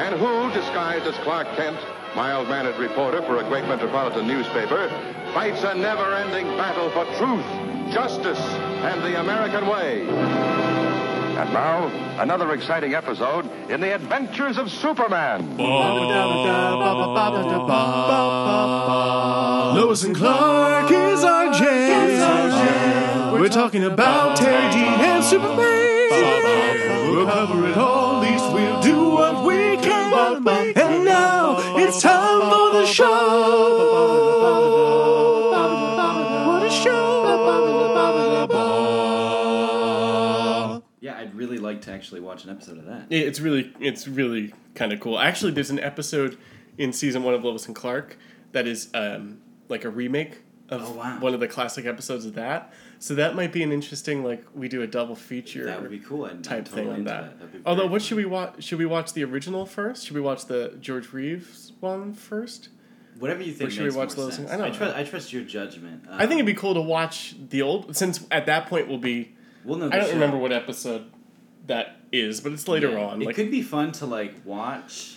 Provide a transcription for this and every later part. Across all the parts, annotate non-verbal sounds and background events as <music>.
and who, disguised as Clark Kent, mild-mannered reporter for a great metropolitan newspaper, fights a never-ending battle for truth, justice, and the American way. And now, another exciting episode in the adventures of Superman. Lois and Clark is our jam. We're talking about Teri Dean and Superman. We'll cover it all, at least we'll do what we can. And now it's time for the show. What a show! Yeah, I'd really like to actually watch an episode of that. Yeah, It's really, it's really kind of cool. Actually, there's an episode in season one of Lois and Clark that is um, like a remake of Oh, wow. one of the classic episodes of that. So that might be an interesting, like we do a double feature. That would be cool. I'd, type I'm thing on that. that. Although, what fun. should we watch? Should we watch the original first? Should we watch the George Reeves one first? Whatever you think should we watch those? sense. I know. trust. I trust your judgment. I think it'd be cool to watch the old, since at that point we'll be. We'll know I don't show. remember what episode that is, but it's later Yeah. on. It like, could be fun to like watch,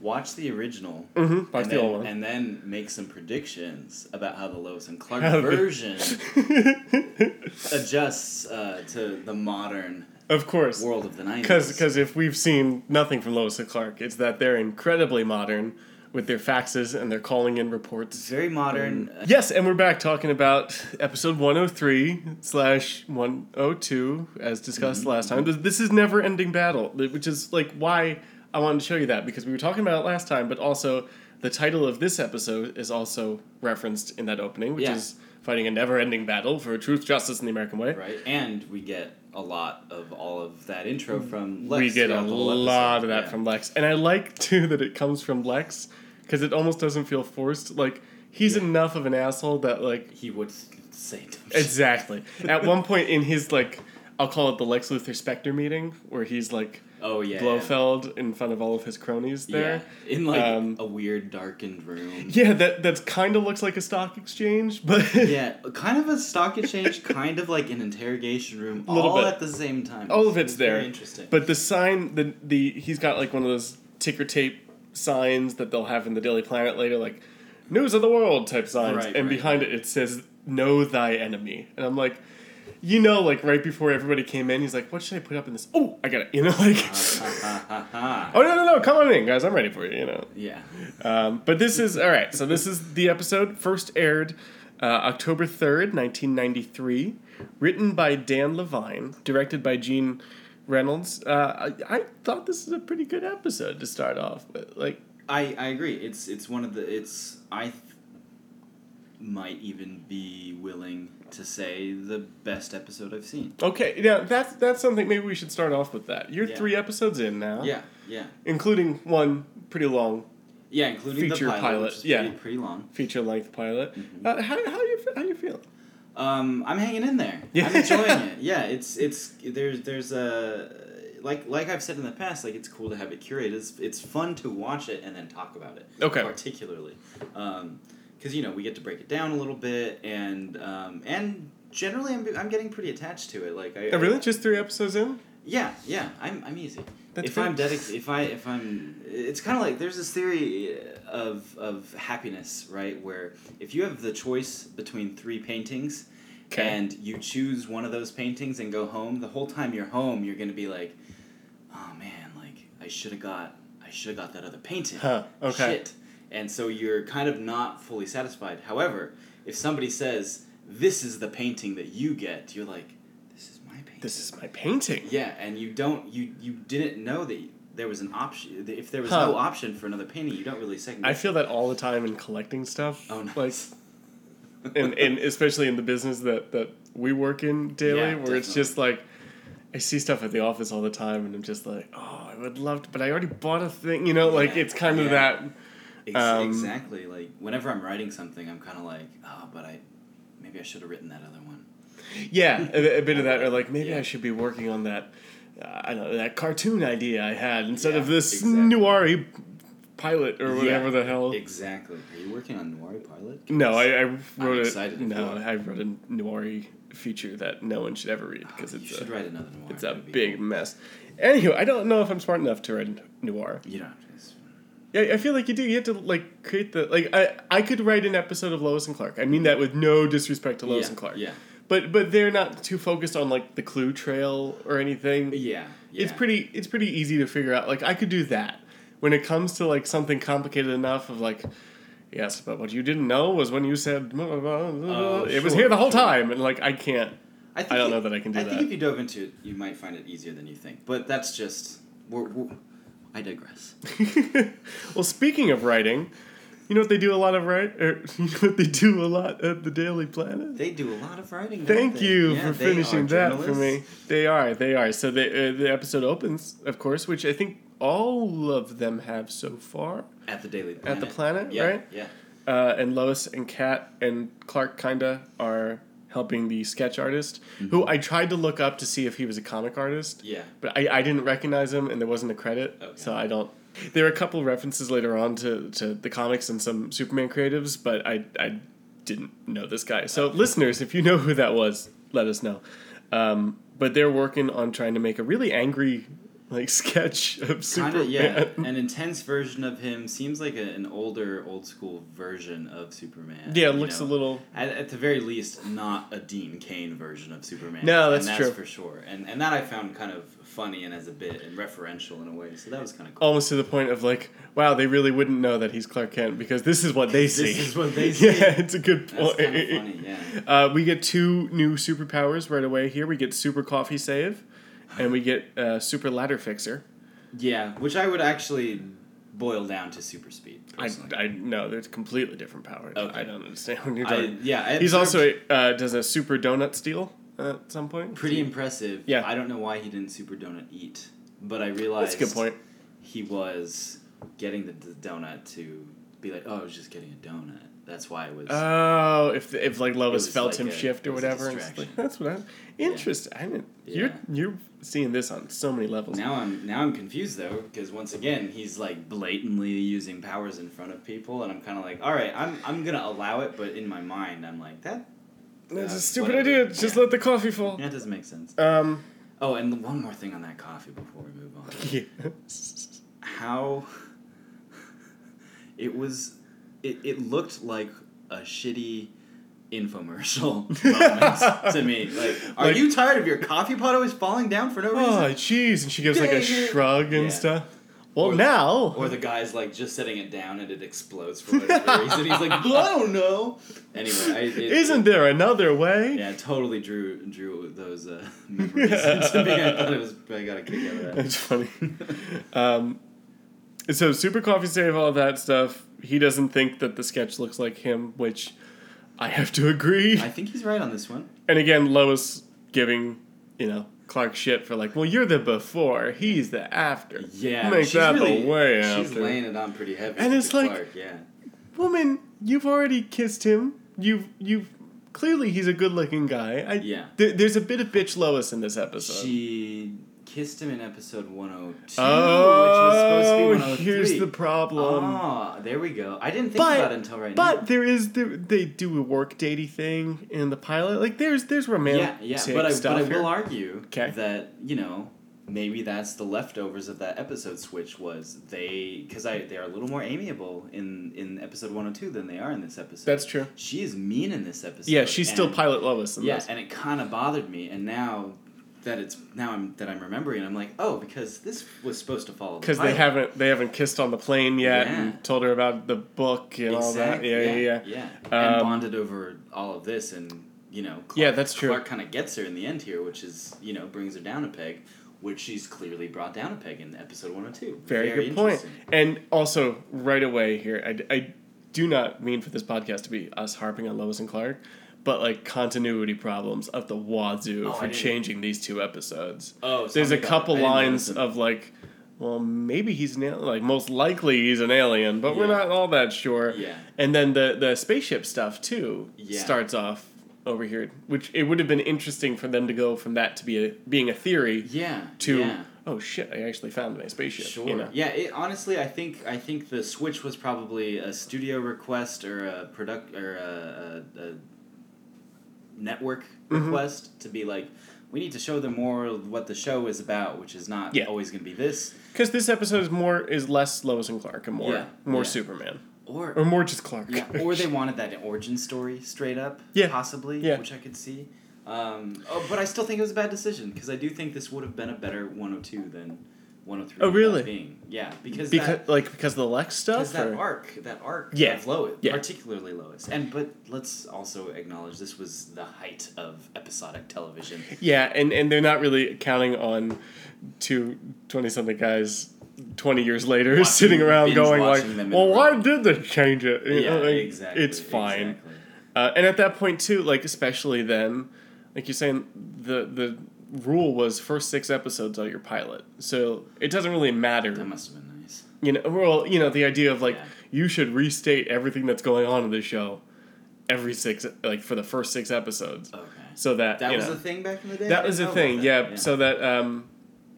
watch the original, Mhm, watch and, the then, old one. and then make some predictions about how the Lois and Clark How version <laughs> adjusts uh, to the modern of course, world of the nineties. because if we've seen nothing from Lois and Clark, it's that they're incredibly modern with their faxes and they're calling in reports. very modern. uh, Yes, and we're back talking about episode 103 slash 102, as discussed Mm-hmm. last time. This- This is Never Ending Battle, which is like why I wanted to show you that, because we were talking about it last time, but also the title of this episode is also referenced in that opening, which Yeah. is Fighting a Never Ending Battle for Truth, Justice, and the American Way. right, and we get a lot of all of that intro from Lex. we get a throughout the whole lot of that Yeah. from Lex, and I like too that it comes from Lex because it almost doesn't feel forced. Like he's enough of an asshole that like He would say exactly at one <laughs> point in his like I'll call it the Lex Luthor Spectre meeting where he's like Oh yeah. Blofeld in front of all of his cronies there. Yeah. In like Um, a weird darkened room. Yeah, that that kind of looks like a stock exchange, but <laughs> Yeah, kind of a stock exchange, kind of like an interrogation room, all bit. at the same time. all of it's there. Very interesting. But the sign, the the he's got like one of those ticker tape signs that they'll have in the Daily Planet later, like "News of the World" type signs, Right, and right, behind it it says "Know thy enemy," and I'm like. You know, like right before everybody came in, he's like, "What should I put up in this?" Oh, I got it. You know, <laughs> like, <laughs> oh no, no, no, come on in, guys. I'm ready for you. You know, yeah. um, but this is all right. So this is the episode first aired uh, October third, nineteen ninety three. Written by Dan Levine, directed by Gene Reynolds. Uh, I, I thought this is a pretty good episode to start off with. Like, I, I agree. It's it's one of the it's I th- might even be willing to say the best episode I've seen. okay, yeah, that's that's something. Maybe we should start off with that. You're Yeah. three episodes in now, Yeah, yeah, including one pretty long yeah, including Feature the pilot, pilot, yeah. pretty, pretty long. feature length pilot. Mm-hmm. Uh, how how do you how do you feeling? Um, I'm hanging in there. Yeah. I'm enjoying <laughs> it. Yeah, it's it's there's there's a like like I've said in the past, like it's cool to have it curated. It's, it's fun to watch it and then talk about it. Okay. Particularly, because you know we get to break it down a little bit and um, and generally I'm, I'm getting pretty attached to it. Like I Oh, really? Just three episodes in? yeah yeah I'm, I'm easy. That's if. I'm dedicated, if I if I'm, it's kind of like there's this theory of of happiness, right? Where if you have the choice between three paintings, Okay. and you choose one of those paintings and go home, the whole time you're home, you're gonna be like, oh man, like I should have got, I should have got that other painting. Huh, okay. Shit. And so you're kind of not fully satisfied. However, if somebody says this is the painting that you get, you're like, this is my painting. This is my painting. Yeah, and you don't you you didn't know that there was an option. If there was Huh. no option for another painting, you don't really second. I feel that all the time in collecting stuff. Oh, nice. Like, and, and especially in the business that, that we work in daily, Yeah, where it's just like, I see stuff at the office all the time, and I'm just like, oh, I would love to, but I already bought a thing. You know, like Yeah, it's kind of yeah. that. Ex- Um, exactly. Like whenever I'm writing something, I'm kind of like, oh, but I maybe I should have written that other one. Yeah, a, a bit of that, or like maybe Yeah. I should be working on that. Uh, I don't know that cartoon idea I had instead of this exactly. Pilot or whatever Yeah, the hell. Exactly. Are you working on Noir Pilot? No, I, I wrote it. excited if No. I wrote a Noiry feature that no one should ever read because Oh, you it's should a, write another Noir. it's a big cool. mess. Anywho, I don't know if I'm smart enough to write noir. You don't have to. it's- Yeah, I feel like you do. You have to like create the like. I I could write an episode of Lois and Clark. I mean that with no disrespect to Lois yeah, and Clark. Yeah. But but they're not too focused on like the clue trail or anything. Yeah. yeah. It's pretty it's pretty easy to figure out. Like I could do that. When it comes to like something complicated enough of like yes, but what you didn't know was when you said blah, blah, blah, Oh, it was here the whole sure. time and like I can't I, think I don't it- know that I can do I that. think if you dove into it, you might find it easier than you think. But that's just. We're, we're, I digress. <laughs> well, speaking of writing, you know what they do a lot of right <laughs> or you know what they do a lot at the Daily Planet? They do a lot of writing. Thank you Yeah, for finishing that for me. They are, they are. So the uh, the episode opens, of course, which I think all of them have so far. At the Daily At the Planet, yeah, right? Yeah. Uh, and Lois and Cat and Clark kinda are helping the sketch artist, who I tried to look up to see if he was a comic artist, Yeah. but I, I didn't recognize him and there wasn't a credit, Okay. so I don't. There are a couple references later on to, to the comics and some Superman creatives, but I I didn't know this guy. So listeners, if you know who that was, let us know. Um, but they're working on trying to make a really angry like sketch of Superman. of, yeah. An intense version of him seems like a, an older, old school version of Superman. Yeah, it looks know? a little. At, at the very least, not a Dean Cain version of Superman. No, that's and that's true. for sure. And and that I found kind of funny and as a bit and referential in a way. So that was kind of cool. almost to the point of like, wow, they really wouldn't know that he's Clark Kent because this is what they see. This is what they <laughs> see. yeah, it's a good That's point. kind of funny. Yeah. Uh, we get two new superpowers right away here. We get Super Coffee Save, and we get uh, Super Ladder Fixer. Yeah, which I would actually boil down to super speed. I, personally. I know there's completely different powers. Okay. I don't understand what you're I, yeah, I He's also uh, does a Super Donut Steal at some point. pretty impressive. Yeah. I don't know why he didn't super donut eat, but I realized That's a good point. he was getting the, the donut to be like, oh, I was just getting a donut. That's why it was. Oh, if if like Lois was felt like him a- shift or whatever, it's like, that's what I'm interested. I didn't. You're you're seeing this on so many levels. now I'm now I'm confused though because once again he's like blatantly using powers in front of people and I'm kind of like all right I'm I'm gonna allow it but in my mind I'm like that That's Uh, a stupid whatever. idea. Just Yeah. let the coffee fall. that doesn't make sense. Um. Oh, and one more thing on that coffee before we move on. <laughs> Yeah. how it was it, it looked like a shitty infomercial <laughs> to me like are Like- you tired of your coffee pot always falling down for no reason Oh, jeez. And she gives like a shrug and Yeah. stuff. Well, Or- now. or the guy's like just setting it down and it explodes for whatever <laughs> reason he's like i don't know anyway I, it, Isn't there another way? yeah totally drew drew those uh, <laughs> memories into me i thought it was i got a kick out of that That's funny. um, so, Super Coffee Save, all that stuff. He doesn't think that the sketch looks like him, which I have to agree. i think he's right on this one And again, Lois giving, you know, Clark shit for like, well, you're the before, he's the after. Yeah, Make she's that really, the way She's after. laying it on pretty heavy. And it's like- Clark, yeah, Woman, you've already kissed him. You've you've clearly he's a good-looking guy. I, Yeah. There, there's a bit of bitch Lois in this episode. she kissed him in episode one hundred two, oh, which was supposed to be one hundred three. here's the problem. Ah, there we go. I didn't think But- about it until right But now. But there is there, they do a work datey thing in the pilot. Like there's there's romantic Yeah, yeah. But I, but stuff I here. will argue 'Kay. that you know maybe that's the leftovers of that episode switch was they because I they are a little more amiable in in episode one hundred two than they are in this episode. That's true. She is mean in this episode. Yeah, she's still pilot Lois in Yeah, this. and it kind of bothered me, and now that it's now I'm that I'm remembering, I'm like, oh, because this was supposed to follow. the Because they haven't they haven't kissed on the plane yet Yeah. and told her about the book and all that. Exactly, Yeah, yeah, yeah. yeah. and Um, bonded over all of this, and you know, Clark, Yeah, that's true. Clark kind of gets her in the end here, which is you know brings her down a peg, which she's clearly brought down a peg in episode one hundred two. Very, good point. And also, right away here, I, I do not mean for this podcast to be us harping on Lois and Clark, but like continuity problems of the wazoo Oh, for changing these two episodes. Oh, There's a couple it. I didn't lines of like, well, maybe he's an alien. Like, most likely he's an alien, but we're not all that sure. Yeah. And then the the spaceship stuff too Yeah. starts off over here, which it would have been interesting for them to go from that to be a being a theory Yeah. to yeah. oh shit, I actually found my spaceship. Sure. You know? Yeah. It, honestly, I think I think the switch was probably a studio request or a product or a, a, a network Mm-hmm. request to be like, we need to show them more of what the show is about, which is not Yeah. always going to be this Because this episode is more is less Lois and Clark and more Yeah, more yeah. Superman or or more just Clark. yeah, or they wanted that origin story straight up. Yeah. Possibly. Yeah. Which I could see. Um, oh, but I still think it was a bad decision because I do think this would have been a better 102 than 103. Oh, really? Being. Yeah, because because that, like because of the Lex stuff. Because that or- arc, that arc Yeah, of Lois, yeah. particularly Lois. And but let's also acknowledge this was the height of episodic television. Yeah, and, and they're not really counting on two 20 something guys 20 years later <laughs> Watching- sitting around going like, watching them in well, why row." did they change it? You yeah, know, like, exactly. It's fine. exactly. Uh, and at that point too, like especially then, like you're saying, the the rule was first six episodes are your pilot, so it doesn't really matter. That must have been nice. You know, well, you know the idea of like Yeah. you should restate everything that's going on in this show every six like for the first six episodes, Okay. so that That was know, a thing back in the day. that was a thing, about yeah. So that um,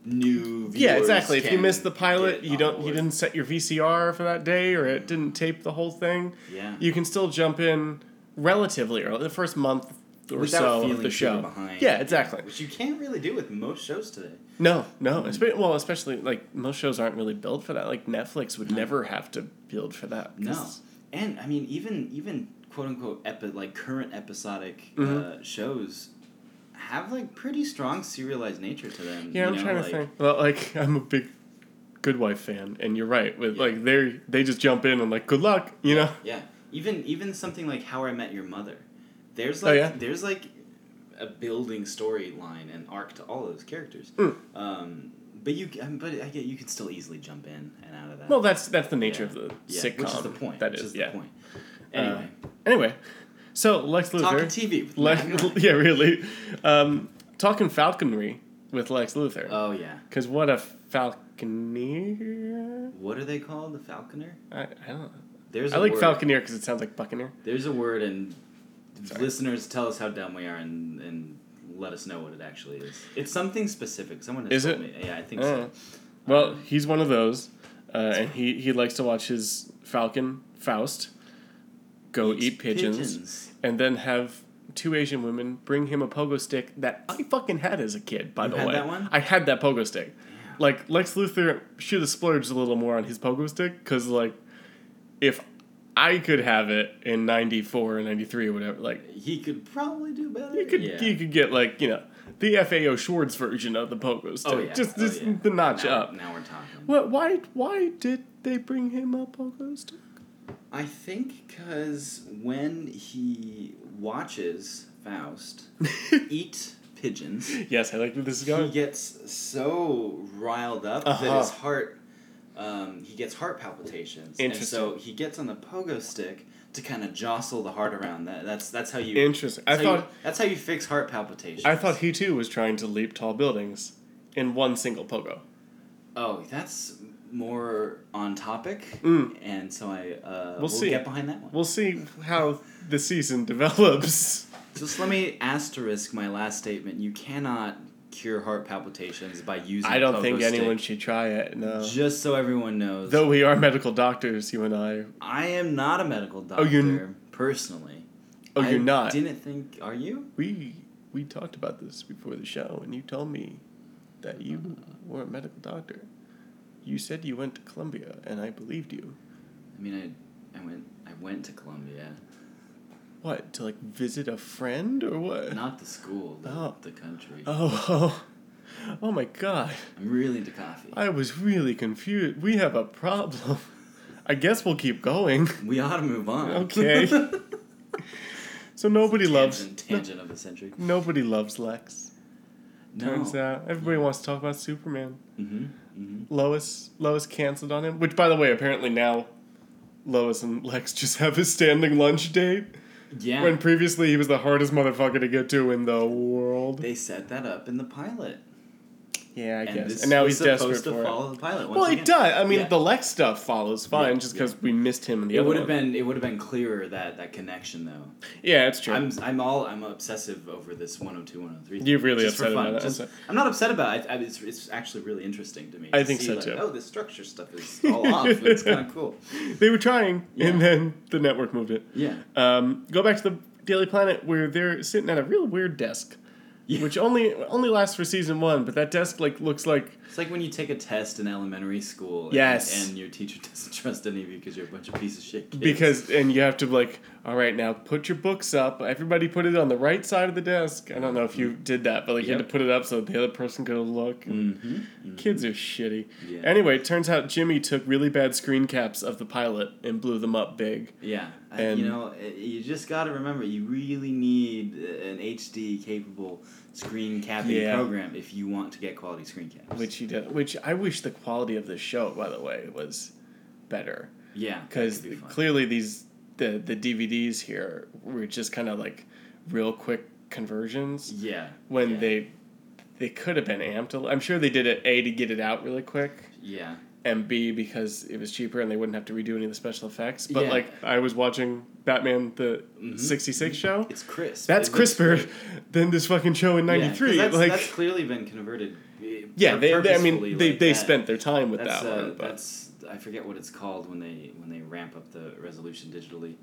new. yeah, exactly. If you missed the pilot, you don't, you didn't set your VCR for that day, or it didn't tape the whole thing. Yeah. You can still jump in relatively early, the first month or Without so feeling of the show. behind. Yeah, exactly. Which you can't really do with most shows today. No, no. Espe- well, especially like most shows aren't really built for that. Like Netflix would never have to build for that. No, and I mean even even quote unquote epi- like current episodic Mm-hmm. uh, shows have like pretty strong serialized nature to them. Yeah, you I'm know, trying like, to think. Well, like <laughs> I'm a big Good Wife fan, and you're right. With Yeah. like they they just jump in and like good luck, you know. Yeah, even even something like How I Met Your Mother. There's Oh, like yeah? there's like a building storyline and arc to all those characters. Mm. Um, but you um, but I get you could still easily jump in and out of that. Well, that's that's the nature Yeah. of the yeah, sitcom. which is the point. That is, yeah. the point. Uh, Anyway, Anyway, so Lex Luthor. talking TV. With Lex, Matt and <laughs> I. yeah, really. Um, talking falconry with Lex Luthor. Oh yeah. Because what a falconeer. What are they called? The falconer. I, I don't know. There's I a like word. falconeer because it sounds like buccaneer. There's a word, and Sorry. listeners tell us how dumb we are, and and let us know what it actually is. It's something specific. Someone has Is told it? me. Yeah, I think Uh, so. Well, Um, he's one of those, uh, and he, he likes to watch his falcon Faust go Eats eat pigeons, and then have two Asian women bring him a pogo stick that I fucking had as a kid. By You the had way, that one? I had that pogo stick. Like Lex Luthor should have splurged a little more on his pogo stick because like if I could have it in '94 or '93 or whatever, like He could probably do better. you could yeah. you could get like you know the FAO Schwarz version of the pogo stick, oh yeah. just, oh, yeah. the notch now, up. Now we're talking. What? Why? Why did they bring him a pogo stick? I think because when he watches Faust <laughs> eat pigeons, Yes, I like where this is going. he gets so riled up Uh-huh. that his heart, um, he gets heart palpitations, and so he gets on the pogo stick to kind of jostle the heart around. That that's that's how you. Interesting. I how you- thought that's how you fix heart palpitations. I thought he too was trying to leap tall buildings in one single pogo. Oh, that's more on topic, Mm. and so I uh, We'll we'll see. get behind that one. We'll see how the season <laughs> develops. Just let me asterisk my last statement. You cannot cure heart palpitations by using. I don't think anyone should try it. No. Just so everyone knows, Though we are medical doctors, you and I. I am not a medical doctor Oh, you're- personally. Oh, I you're not. I didn't think. Are you? We we talked about this before the show, and you told me that you were a medical doctor. You said you went to Columbia, and I believed you. I mean, I, I went. I went to Colombia, What to like visit a friend or what? not the school, the, Oh. the country. Oh, oh, oh my God! I'm really into coffee. I was really confused. We have a problem. I guess we'll keep going. we ought to move on. Okay. <laughs> So nobody loves tangent, tangent of the century. nobody loves Lex. No. Turns out everybody wants to talk about Superman. Mm-hmm. Mm-hmm. Lois Lois canceled on him, which by the way, apparently now Lois and Lex just have a standing lunch date. Yeah. When previously he was the hardest motherfucker to get to in the world. They set that up in the pilot. Yeah, I and guess. And now he's desperate to for it. follow the pilot. Well, again. it does. I mean, Yeah. the Lex stuff follows fine, Yeah, just yeah. because we missed him in the It would have been it would have been clearer that that connection though. Yeah, it's true. I'm I'm all I'm obsessive over this 102 103. You're really just for upset fun. about it. Just- I'm not upset about it. I, I, it's, it's actually really interesting to me. I to think see, so, like, too. Oh, this structure stuff is <laughs> all off. It's kind of cool. <laughs> they were trying, and then the network moved it. Yeah. Um, go back to the Daily Planet where they're sitting at a real weird desk, Yeah. which only only lasts for season one. But that desk like looks like It's like when you take a test in elementary school. And, Yes. And your teacher <laughs> doesn't trust any of you because you're a bunch of piece of shit kids. because and you have to like all right now put your books up. Everybody put it on the right side of the desk. I don't know if you did that, but like you had to put it up so the other person could look. Mm-hmm. Kids are shitty. Yeah. Anyway, it turns out Jimmy took really bad screen caps of the pilot and blew them up big. Yeah, I- And- you know, uh, you just got to remember, you really need an HD capable screen capping Yeah. program if you want to get quality screen caps. Which you did. Which I wish the quality of the show, by the way, was better. yeah, because be clearly these the the DVDs here were just kind of like real quick conversions yeah, when yeah, they they could have been amped. A, I'm sure they did it a to get it out really quick, yeah, and b because it was cheaper and they wouldn't have to redo any of the special effects. But Yeah. like I was watching Batman the Mhm. '66 show. it's crisp. That's It crisper than this fucking show in Yeah, 'cause '93. that's, like that's clearly been converted. uh, yeah, they, they I mean they like they that. spent their time with That's that uh, one. But. that's I forget what it's called when they when they ramp up the resolution digitally.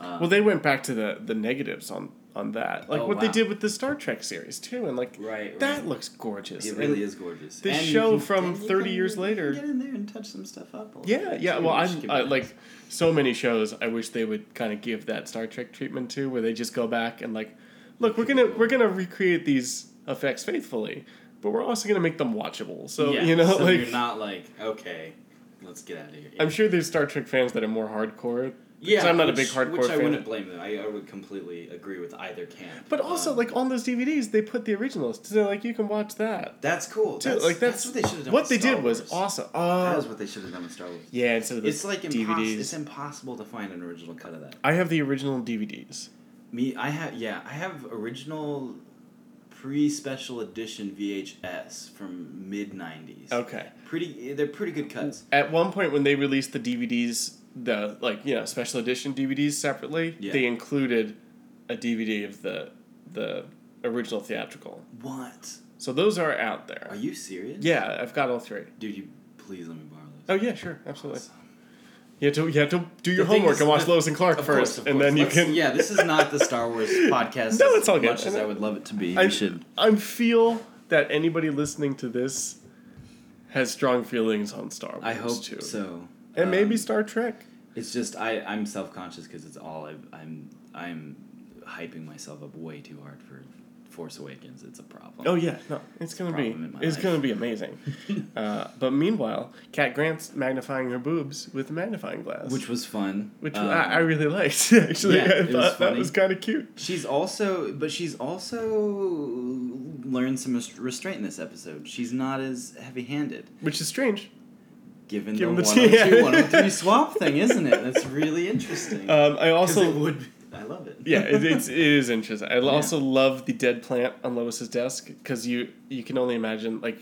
Um, Well, they went back to the the negatives on on that, like Oh, what they did with the Star Trek series too, and like right, that right. looks gorgeous. It really And is gorgeous. This And show from 30 can- years later- Get in there and touch some stuff up. Yeah, bit, yeah. Well, I'm can be I, nice. like so many shows. I wish they would kind of give that Star Trek treatment to, where they just go back and like, look, we're gonna we're gonna recreate these effects faithfully, but we're also gonna make them watchable. So yeah, you know, so like you're not like okay, let's get out of here. I'm sure there's Star Trek fans that are more hardcore. Yeah, I'm not which, a big hardcore which I fan. wouldn't blame them. I, I would completely agree with either camp. But also, Um, like on those DVDs, they put the originals, so like you can watch that. that's cool. Too. That's, like that's, what they should have done. What they Star did was Wars. awesome. That Uh, is what they should have done with Star Wars. yeah, instead of the It's like DVDs. impossible. It's impossible to find an original cut of that. I have the original DVDs. Me, I have yeah, I have original pre-special edition VHS from mid '90s. Okay. Pretty, they're pretty good cuts. At one point, when they released the DVDs, the like you know special edition DVDs separately, Yeah. they included a DVD of the the original theatrical. What? So those are out there. Are you serious? Yeah, I've got all three. Dude, you please let me borrow those. Oh yeah, sure, absolutely. Awesome. You have to you have to do your The homework is and watch that- Lois and Clark first, course, and course. then you Let's- can. Yeah, this is not the Star Wars <laughs> podcast. No, it's all good. Much as I would love it to be, I should. I feel that anybody listening to this has strong feelings on Star Wars I hope too, so. And maybe Um, Star Trek. It's just I I'm self conscious because it's all I've, I'm I'm hyping myself up way too hard for Force Awakens. It's a problem. Oh yeah, no, it's gonna be problem in my it's life. gonna be amazing. <laughs> uh, but meanwhile, Cat Grant's magnifying her boobs with a magnifying glass, which was fun. which Um, I, I really liked <laughs> actually. yeah, I it was thought that was kind of cute. She's also, but she's also learned some restraint in this episode. She's not as heavy-handed, Which is strange. Given, Given the, the- 102, <laughs> yeah. 103 swap thing, isn't it? That's really interesting. <laughs> Um, I also would. I love it. yeah, it, it's it is interesting. I <laughs> also love the dead plant on Lois's desk because you you can only imagine like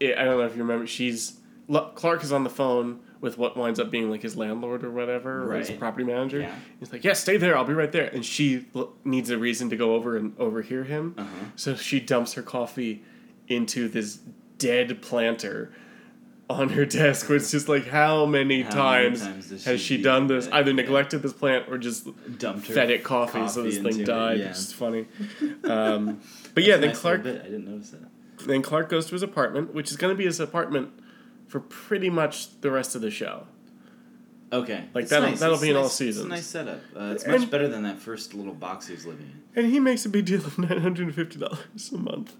it, I don't know if you remember. She's Clark is on the phone with what winds up being like his landlord or whatever, or his Right. property manager. Yeah. He's like, "Yeah, stay there. I'll be right there." And she l- needs a reason to go over and overhear him, Uh-huh. so she dumps her coffee into this dead planter on her desk. Where it's just like, how many How many times, times has she she done this? that? Either Yeah. neglected this plant or just Dumped her fed it coffee, so this thing into it, died. yeah. It's just funny. Um, but yeah, then nice Clark. I didn't notice that. then Clark goes to his apartment, which is going to be his apartment for pretty much the rest of the show. Okay, Like, It's that'll- nice. that'll It's be in all seasons. It's a nice setup. Uh, it's And- much better than that first little box he was living in. And he makes a big deal of <laughs> nine hundred and fifty dollars a month.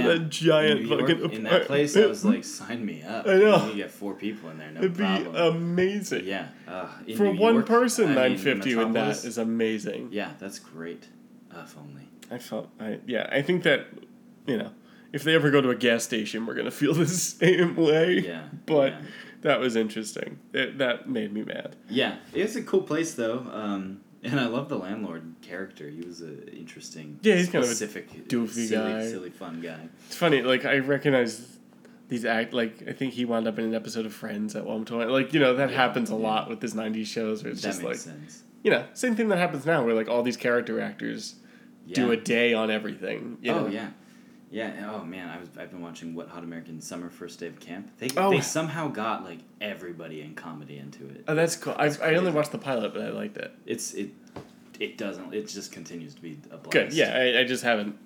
Yeah, that giant in, York, fucking in that place, I was like, sign me up. <laughs> I know. You get four people in there, no It'd be amazing. yeah, uh, in For New one York, person, I nine fifty in that Metropolis, is amazing. Yeah, that's great. Uh, if only. I felt, I yeah, I think that, you know, if they ever go to a gas station, we're gonna <laughs> feel the same way. Yeah, But yeah. that was interesting. It, that made me mad. Yeah, it's a cool place though. Um, And I love the landlord character. He was an interesting, Yeah, he's kind of a specific, doofy silly, guy. silly, fun guy. It's funny, like I recognize these act like I think he wound up in an episode of Friends at one point. Like you know that Yeah, happens a yeah. lot with this '90s shows where it's that just like sense. you know same thing that happens now where like all these character actors Yeah. do a day on everything. Oh know? yeah, yeah. Oh man, I was I've been watching Wet Hot American Summer First Day of Camp. They Oh. they somehow got like everybody in comedy into it. Oh, that's cool. I It's I only watched the pilot, but I liked it. It's it it doesn't. It just continues to be a blast. Good. Yeah, I, I just haven't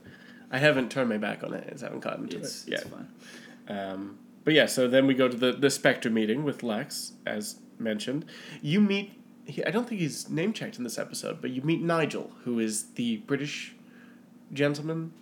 I haven't turned my back on it. I just haven't gotten to it's it it's fun. Um, but yeah, so then we go to the the Spectre meeting with Lex, as mentioned. You meet. He, I don't think he's name checked in this episode, but you meet Nigel, who is the British gentleman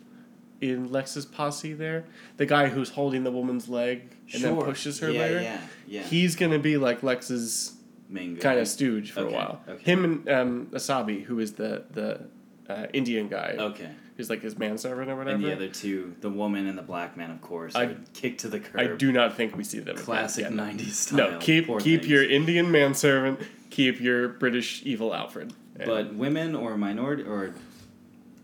in Lex's posse. There, the guy who's holding the woman's leg and then pushes her yeah, later. Yeah, yeah. He's gonna be like Lex's kind of stooge for Okay, a while. okay. Him and um, Asabi, who is the the uh, Indian guy, Okay. who's like his manservant or whatever. And the other two, the woman and the black man, of course, I- kick to the curb. I do not think we see them. Classic '90s style. No, keep Poor keep things. your Indian manservant. Keep your British evil Alfred. But women or minority, or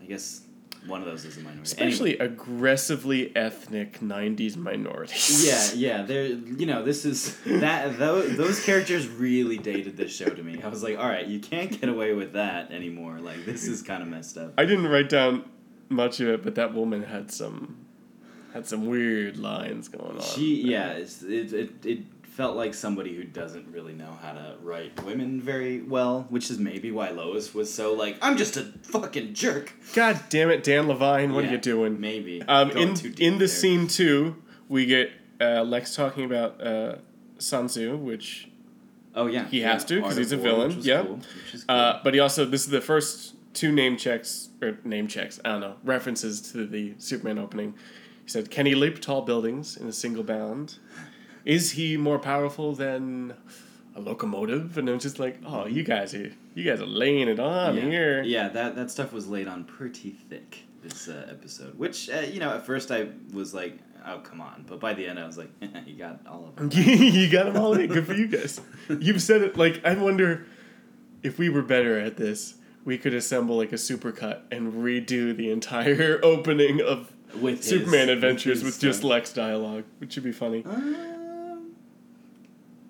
I guess one of those is a minority. especially aggressively ethnic '90s minorities. Yeah, <laughs> yeah. They're you know this is that those those characters really dated this show to me. I was like, all right, you can't get away with that anymore. Like this is kind of messed up. I didn't write down much of it, but that woman had some had some weird lines going on. She yeah, it's, it it it felt like somebody who doesn't really know how to write women very well, which is maybe why Lois was so like, I'm just a fucking jerk. God damn it, Dan Levine, what Yeah, are you doing? Maybe. Um, Going in in the scene two, we get uh, Lex talking about uh, Sun which Oh yeah, he has yeah, to, 'cause Art he's a War, villain, yeah. cool, which cool. Uh, but he also this is the first two name checks or name checks. I don't know references to the Superman opening. He said, "Can he leap tall buildings in a single bound? Is he more powerful than a locomotive?" And I'm just like, "Oh, you guys are you guys are laying it on yeah. here." Yeah, that that stuff was laid on pretty thick this uh, episode. Which uh, you know, at first I was like, "Oh, come on," but by the end I was like, <laughs> "You got all of <laughs> them." you got them all in. Good for you guys. You've said it. Like I wonder if we were better at this. We could assemble like a supercut and redo the entire <laughs> opening of With his- Superman Adventures his with just. Lex dialogue, which would be funny. Um,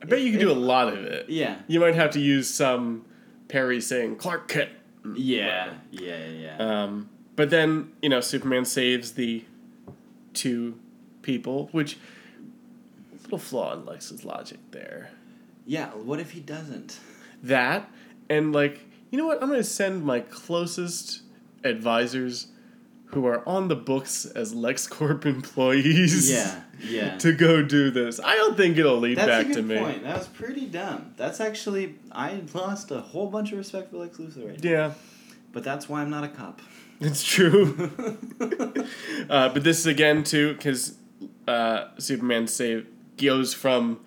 I bet you could do a lot of it. yeah. You might have to use some Perry saying Clark Kent. Yeah, yeah, yeah. yeah. Um, but then you know Superman saves the two people, which a little flaw in Lex's logic there. yeah, what if he doesn't? That and like you know what? I'm gonna send my closest advisors who are on the books as LexCorp <laughs> employees. Yeah, yeah. <laughs> To go do this. I don't think it'll lead That's back a good to me. point. That was pretty dumb. That's actually I lost a whole bunch of respect for Lex Luthor right now. Yeah, But that's why I'm not a cop. <laughs> it's true. uh, but this is again too because uh, Superman save goes from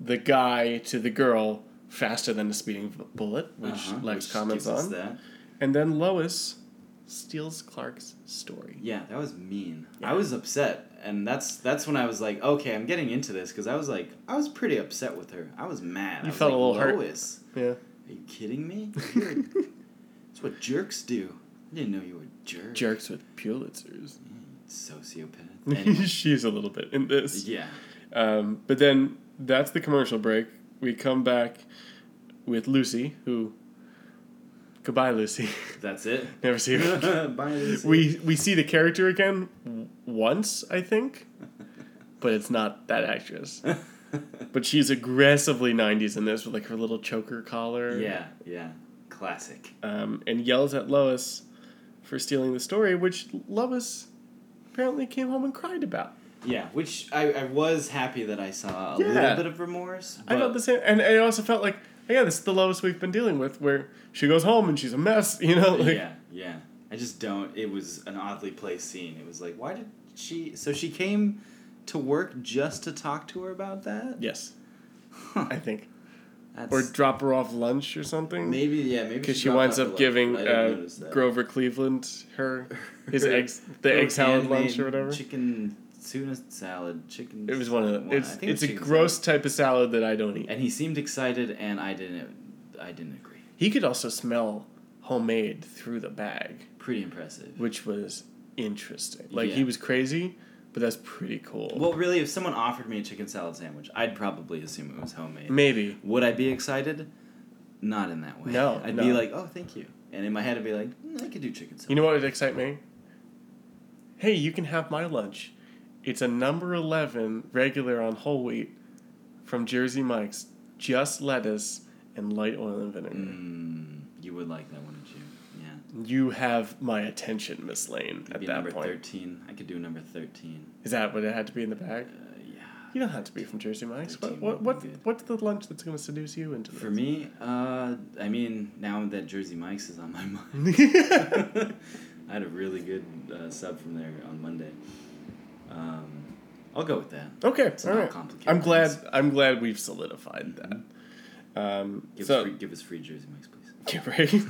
the guy to the girl faster than a speeding bullet, which Uh-huh, Lex which comments on, That. and then Lois steals Clark's story. Yeah, that was mean. Yeah. I was upset, and that's that's when I was like, okay, I'm getting into this because I was like, I was pretty upset with her. I was mad. You I felt a like, little hurt. Lois, Yeah. Are you kidding me? <laughs> That's what jerks do. I didn't know you were a jerk. Jerks with Pulitzers. Sociopath. <laughs> Anyway, She's a little bit in this. yeah. Um, but then that's the commercial break. We come back with Lucy, who. Goodbye, Lucy. That's it. <laughs> Never see her. <laughs> Bye, Lucy. we we see the character again once, I think, but it's not that actress. <laughs> But she's aggressively '90s in this with like her little choker collar. Yeah, yeah. Classic. Um, and yells at Lois for stealing the story, which Lois apparently came home and cried about. Yeah, which I, I was happy that I saw a Yeah. little bit of remorse. I felt the same, and I also felt like, yeah, this is the Lois we've been dealing with, where she goes home and she's a mess. <laughs> You know, like yeah, yeah. I just don't. It was an oddly placed scene. It was like, why did she? So she came to work just to talk to her about that. yes, Huh. I think, That's, or drop her off lunch or something. maybe yeah, maybe because she dropped winds up giving but I didn't uh. Grover Cleveland her his <laughs> eggs, the egg salad lunch or whatever. Chicken tuna salad, chicken. It was one of the. It's I think it it's a gross salad. type of salad that I don't eat. And he seemed excited, and I didn't. I didn't agree. He could also smell homemade through the bag, Pretty impressive. which was interesting. Like Yeah. he was crazy, but that's pretty cool. Well, really, if someone offered me a chicken salad sandwich, I'd probably assume it was homemade. Maybe. Would I be excited? Not in that way. No, I'd no. be like, oh, thank you. And in my head, I'd be like, mm, I could do chicken salad. You know what would excite me? Hey, you can have my lunch. It's a number 11 regular on whole wheat from Jersey Mike's, just lettuce and light oil and vinegar. Mm, you would like that, wouldn't you? Yeah. You have my attention, Miss Lane, Could at be that number point. 13. I could do number 13. Is that what it had to be in the bag? Uh, yeah. You don't have to be from Jersey Mike's. What, what, what, what's the lunch that's going to seduce you into this? For me, uh, I mean, now that Jersey Mike's is on my <laughs> mind, <laughs> I had a really good uh, sub from there on Monday. Um, I'll go with that. okay, So all right. complicated I'm glad. things. I'm glad we've solidified that. Um, Give, so us free, give us free Jersey Mike's, please. <laughs> Yeah, right.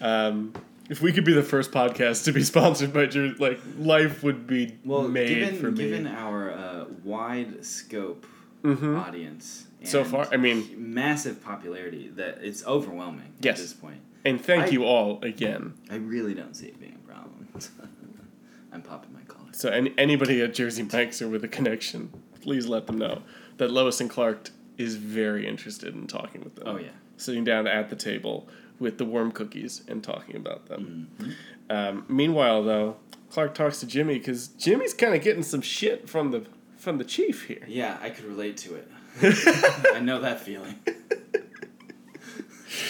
um, if we could be the first podcast to be sponsored by Jer- like life would be Well, made given for me. given our uh, wide scope Mhm. audience, So far, I mean- massive popularity that it's overwhelming Yes. at this point. and thank I- you all again. I really don't see it being a problem. <laughs> I'm popping my. So any, anybody at Jersey Mike's or with a connection, please let them know that Lois and Clark is very interested in talking with them. Oh yeah. Sitting down at the table with the warm cookies and talking about them. Mhm. Um, meanwhile, though, Clark talks to Jimmy because Jimmy's kind of getting some shit from the from the chief here. Yeah, I could relate to it. <laughs> I know that feeling.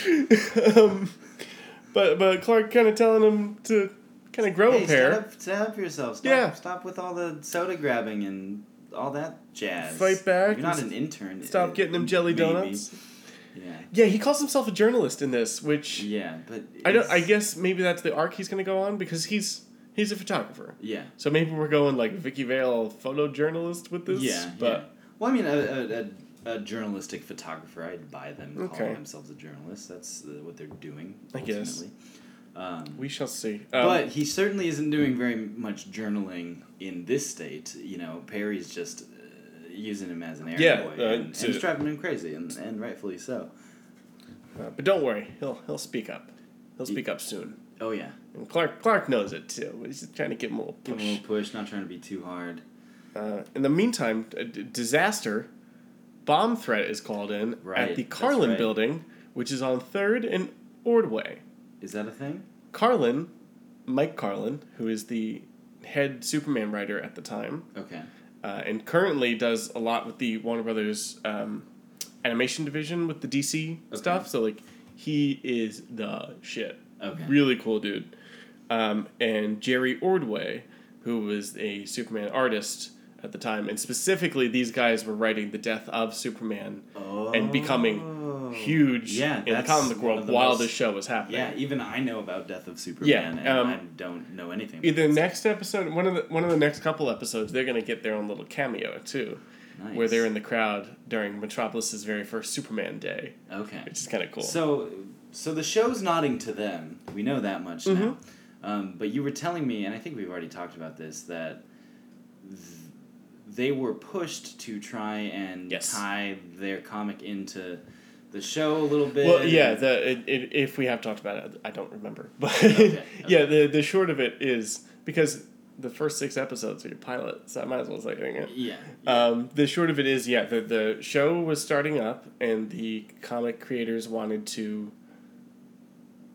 <laughs> um, but but Clark kind of telling him to kind of grow hey, a pair, stand up, stand up for yourself. Stop, Yeah. Stop with all the soda grabbing and all that jazz. Fight back You're not an intern. stop uh, getting them jelly maybe. donuts. Yeah. Yeah, he calls himself a journalist in this, which Yeah, but I don't. I guess maybe that's the arc he's going to go on because he's he's a photographer. Yeah. So maybe we're going like Vicki Vale, photojournalist with this. Yeah, but yeah. Well, I mean, a, a, a, journalistic photographer, I'd buy them Okay. calling themselves a journalist. That's uh, what they're doing. I guess. Um, we shall see. Um, but he certainly isn't doing very much journaling in this state. You know, Perry's just uh, using him as an errand Yeah, boy, uh, and, and to- it's driving him crazy, and, and rightfully so. uh, but don't worry, he'll he'll speak up. He'll speak up soon. Oh yeah, And Clark Clark knows it too. He's just trying to give him a little give him push. a little push, not trying to be too hard. Uh, in the meantime, d- disaster bomb threat is called in Right, at the Carlin right. building, which is on Third and Ordway. Is that a thing? Carlin, Mike Carlin, who is the head Superman writer at the time, Okay. uh, and currently does a lot with the Warner Brothers um, animation division with the DC stuff. So like, he is the shit. Okay. Really cool dude. Um, and Jerry Ordway, who was a Superman artist at the time, and specifically these guys were writing the death of Superman and becoming huge. Yeah, in the comic world the while most- this show was happening. Yeah, even I know about Death of Superman, Yeah, and um, I don't know anything. About Either this. next episode, one of the one of the next couple episodes, they're gonna get their own little cameo too, nice. where they're in the crowd during Metropolis's very first Superman day, Okay. which is kind of cool. So, so the show's nodding to them. We know that much now. Mhm. Um, but you were telling me, and I think we've already talked about this, that th- they were pushed to try and Yes. tie their comic into the show a little bit. well, yeah. The it, it, if we have talked about it, I don't remember, <laughs> but Okay, yeah. The the short of it is because the first six episodes are your pilot, so I might as well say it. yeah. Um, the short of it is, yeah, the the show was starting up, and the comic creators wanted to.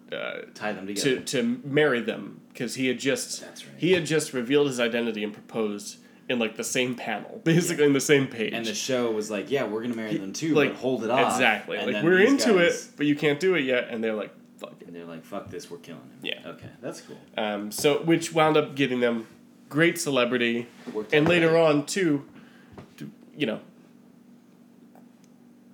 Uh, tie them together. to to marry them because he had just right. he had just revealed his identity and proposed in like the same panel, basically in the same page. and the show was like, yeah, we're gonna marry them too, like but hold it off. exactly. And Like we're into guys- it, but you can't do it yet. And they're like, fuck it. And they're like, fuck this, we're killing him. Yeah. Okay, that's cool. Um, so which wound up getting them great celebrity, Worked and later on too, to, you know.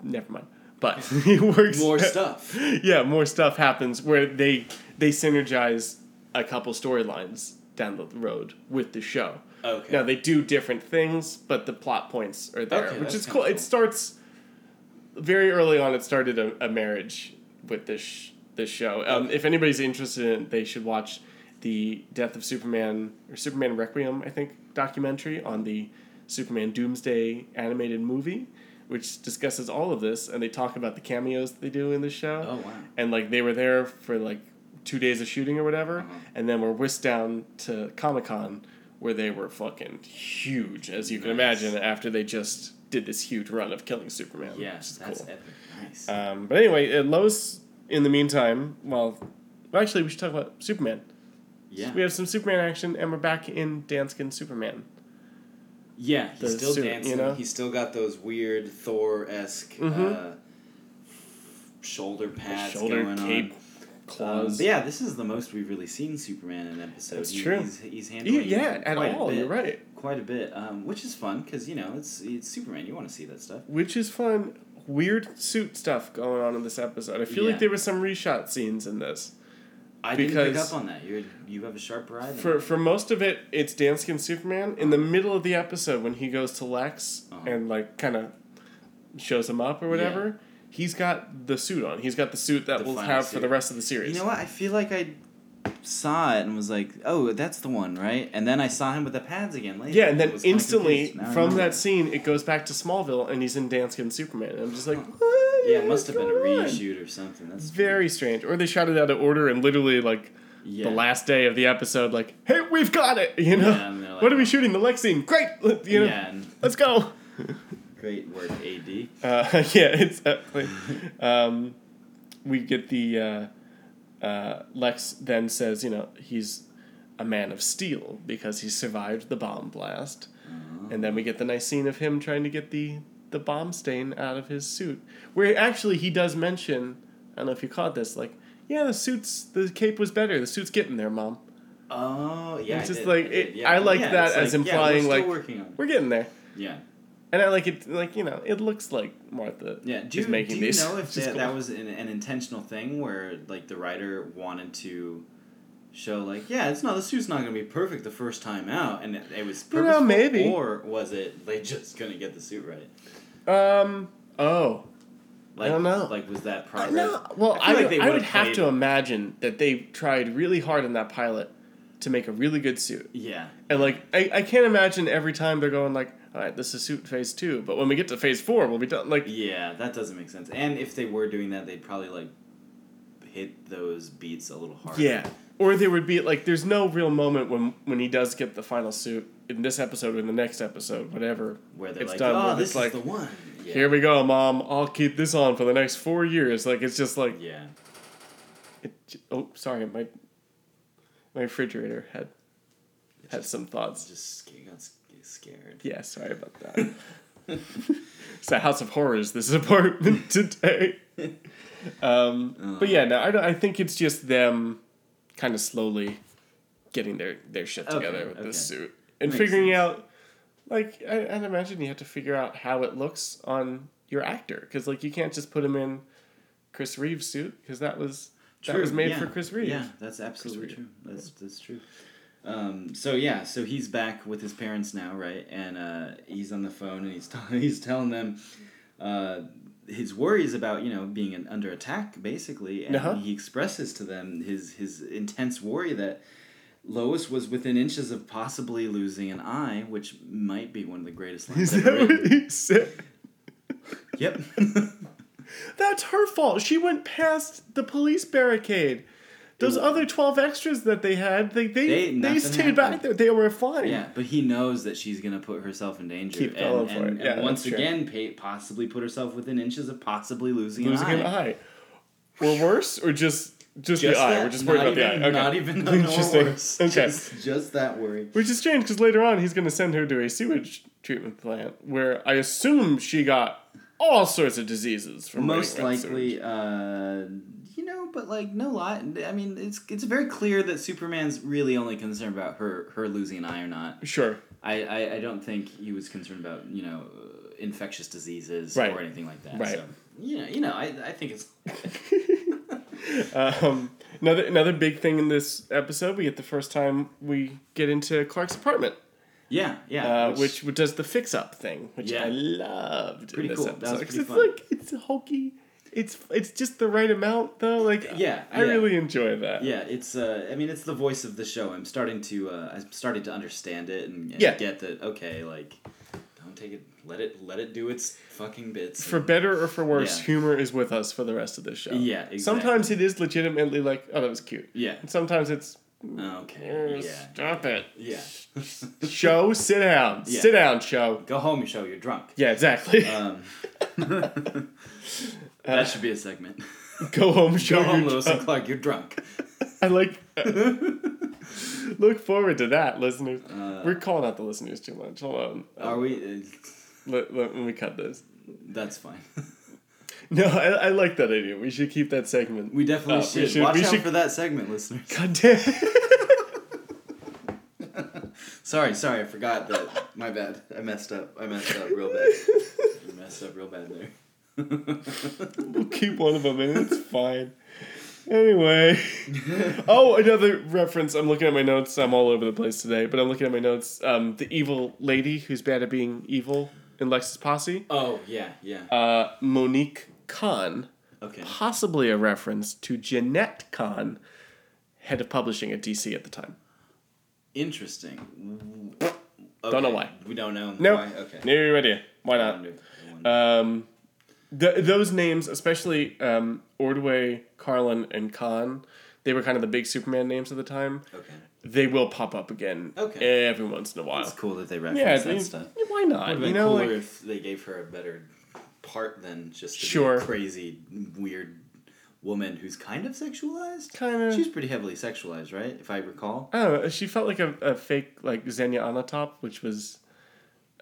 Never mind. But <laughs> he works More <laughs> stuff. yeah, more stuff happens where they they synergize a couple storylines down the road with the show. Okay. Now they do different things, but the plot points are there, Okay, which is cool. cool. It starts very early on. It started a, a marriage with this sh- this show. Um, Okay. If anybody's interested in it, they should watch the Death of Superman or Superman Requiem, I think, documentary on the Superman Doomsday animated movie, which discusses all of this, and they talk about the cameos that they do in the show Oh wow. and like they were there for like two days of shooting or whatever, Uh-huh. and then were whisked down to Comic Con where they were fucking huge, as you can Nice. imagine, after they just did this huge run of killing Superman. Yes, that's cool. epic. Nice. Um, but anyway, uh, Lois, in the meantime, well, actually, we should talk about Superman. yeah. We have some Superman action, and we're back in Danskin Superman. Yeah, he's the still dancing. you know? He's still got those weird Thor esque Mhm. uh, shoulder pads Shoulder, going cape, on. Um, claws. but yeah, this is the most we've really seen Superman in an episode. That's He- true. He's, he's yeah, handling yeah, at all. bit, You're right. Quite a bit, um, which is fun because you know it's it's Superman. You want to see that stuff. Which is fun. Weird suit stuff going on in this episode. I feel Yeah. like there were some reshot scenes in this. I didn't pick up on that. You you have a sharp eye. For for most of it, it's Danskin Superman. In the middle of the episode, when he goes to Lex Uh-huh. and like kind of shows him up or whatever, he's got the suit on. He's got the suit that The we'll have for the rest of the series. You know what? I feel like I saw it and was like, "Oh, that's the one, right?" And then I saw him with the pads again later. Yeah, and then instantly confused. Now I from that scene, it goes back to Smallville, and he's in Dance Danskin Superman. And I'm just like, what Yeah, it must have been a going on? reshoot or something. That's Very strange. Or they shot it out of order, and literally like yeah. the last day of the episode, like, hey, we've got it. You know, Yeah, like- what are we shooting? The Lex scene. Great. <laughs> You know, yeah, and let's go. <laughs> great word, AD. Uh, <laughs> yeah, exactly. um, we get the uh, uh, Lex then says, you know, he's a man of steel because he survived the bomb blast, and then we get the nice scene of him trying to get the the bomb stain out of his suit, where actually he does mention, I don't know if you caught this, like, yeah, the suit's the cape was better. The suit's getting there, mom. Oh, yeah. It's just did, like- I it- yeah. I like Yeah, that as yeah, implying, we're still like- working on. it. We're getting there, Yeah, and I like it. Like you know, it looks like Martha. yeah. Do is you, making do you these. know if <laughs> that, cool. that was an, an intentional thing where like the writer wanted to show like yeah it's not the suit's not gonna be perfect the first time out and it, it was You know, maybe. or was it they just couldn't get the suit right Um. Oh. like don't know. like was that progress no. Well, I I, like would, I would have to imagine that they tried really hard in that pilot to make a really good suit. yeah And like, I, I can't imagine every time they're going like, all right, this is suit phase two, but when we get to phase four, we'll be done. Like, yeah that doesn't make sense and if they were doing that they'd probably like hit those beats a little harder yeah. Or there would be like, there's no real moment when when he does get the final suit in this episode or in the next episode, whatever. where they're It's like done oh this is like, the one yeah. Here we go, mom. I'll keep this on for the next four years. Like, it's just like, yeah it, oh, sorry, my my refrigerator had had some thoughts. just got scared Yeah, sorry about that. <laughs> it's the House of Horrors, this <laughs> apartment today. Um, but yeah, no, I, don't- I think it's just them kind of slowly getting their, their shit Okay, together with okay. this suit and Makes figuring sense. out, like, I, I'd imagine you have to figure out how it looks on your actor because, like, you can't just put him in Chris Reeves' suit because that was that was made yeah. for Chris Reeves. Yeah, that's absolutely true. That's that's true. Um, so yeah, so he's back with his parents now, right? And uh, he's on the phone and he's <laughs> telling he's telling them uh, his worries about you know being an, under attack basically, and Uh-huh. he expresses to them his his intense worry that. Lois was within inches of possibly losing an eye, which might be one of the greatest lines Is ever that what written. he said? Yep. <laughs> That's her fault. She went past the police barricade. Those It- other twelve extras that they had, they they, They- they, nothing stayed back there. They were fine. Yeah, but he knows that she's gonna put herself in danger, Keep and, going for and, it. Yeah, and once again, Pate possibly put herself within inches of possibly losing, losing an an eye. eye, or worse, or just just, Just the eye. that, We're just worried not about even, the eye. Okay. Not even <laughs> no Interesting. worse. Okay. Just, just that worry. Which is strange because later on he's going to send her to a sewage treatment plant where I assume she got all sorts of diseases from Most likely, sewage. uh, you know, but like no lie. I mean, it's it's very clear that Superman's really only concerned about her her losing an eye or not. Sure. I, I, I don't think he was concerned about you know uh, infectious diseases Right. or anything like that. Right. So you know, you know, I, I think it's <laughs> Um, another another big thing in this episode, we get the first time we get into Clark's apartment. yeah yeah uh, which, does the fix up thing, which Yeah. I loved Pretty in this cool. That was episode. pretty it's fun. like it's hokey. It's it's just the right amount though. Like Yeah, I yeah. really enjoy that. Yeah, it's. Uh, I mean, it's the voice of the show. I'm starting to. Uh, I'm starting to understand it and, and Yeah. get that. Okay, like, don't take it. Let it let it do its fucking bits. For better or for worse, Yeah. humor is with us for the rest of the show. Yeah, exactly. Sometimes it is legitimately like, oh, that was cute. yeah. And sometimes it's, Okay. "Oh, Yeah. stop it. Yeah. <laughs> Show, sit down. Yeah. Sit down, show. Go home, you show you're drunk. Yeah, exactly. Um, <laughs> <laughs> that should be a segment. <laughs> Go home, show Go home, Lewis and Clark. You're drunk. <laughs> I like. look forward to that, listeners. Uh, We're calling out the listeners too much. Hold on. Are we? Uh, Let, let, me cut this. that's fine. <laughs> No, I, I like that idea. We should keep that segment. We definitely Uh, we should. should- Watch we out should- for that segment, listeners. God damn. Sorry, sorry, I forgot that. My bad. I messed up. I messed up real bad. I messed up real bad there. <laughs> we'll keep one of them in. It's fine. Anyway. <laughs> Oh, another reference. I'm looking at my notes. I'm all over the place today, but I'm looking at my notes. Um, the evil lady who's bad at being evil in Lex's posse. oh yeah, yeah. Uh, Monique Kahn. Okay. possibly a reference to Jeanette Kahn, head of publishing at DC at the time. Interesting. Don't know why. We don't know No, why. Okay. no idea. Why not? wonder- I wonder. Um, th- those names, especially um, Ordway, Carlin, and Kahn, they were kind of the big Superman names of the time. okay. They will pop up again Okay. every once in a while. It's cool that they reference Yeah, that they- stuff. why not? have been You know, cooler like, if they gave her a better part than just to Sure. be a crazy, weird woman who's kind of sexualized. Kinda. She's pretty heavily sexualized, right? If I recall. I don't know. She felt like a, a fake like Xenia Onatop, which was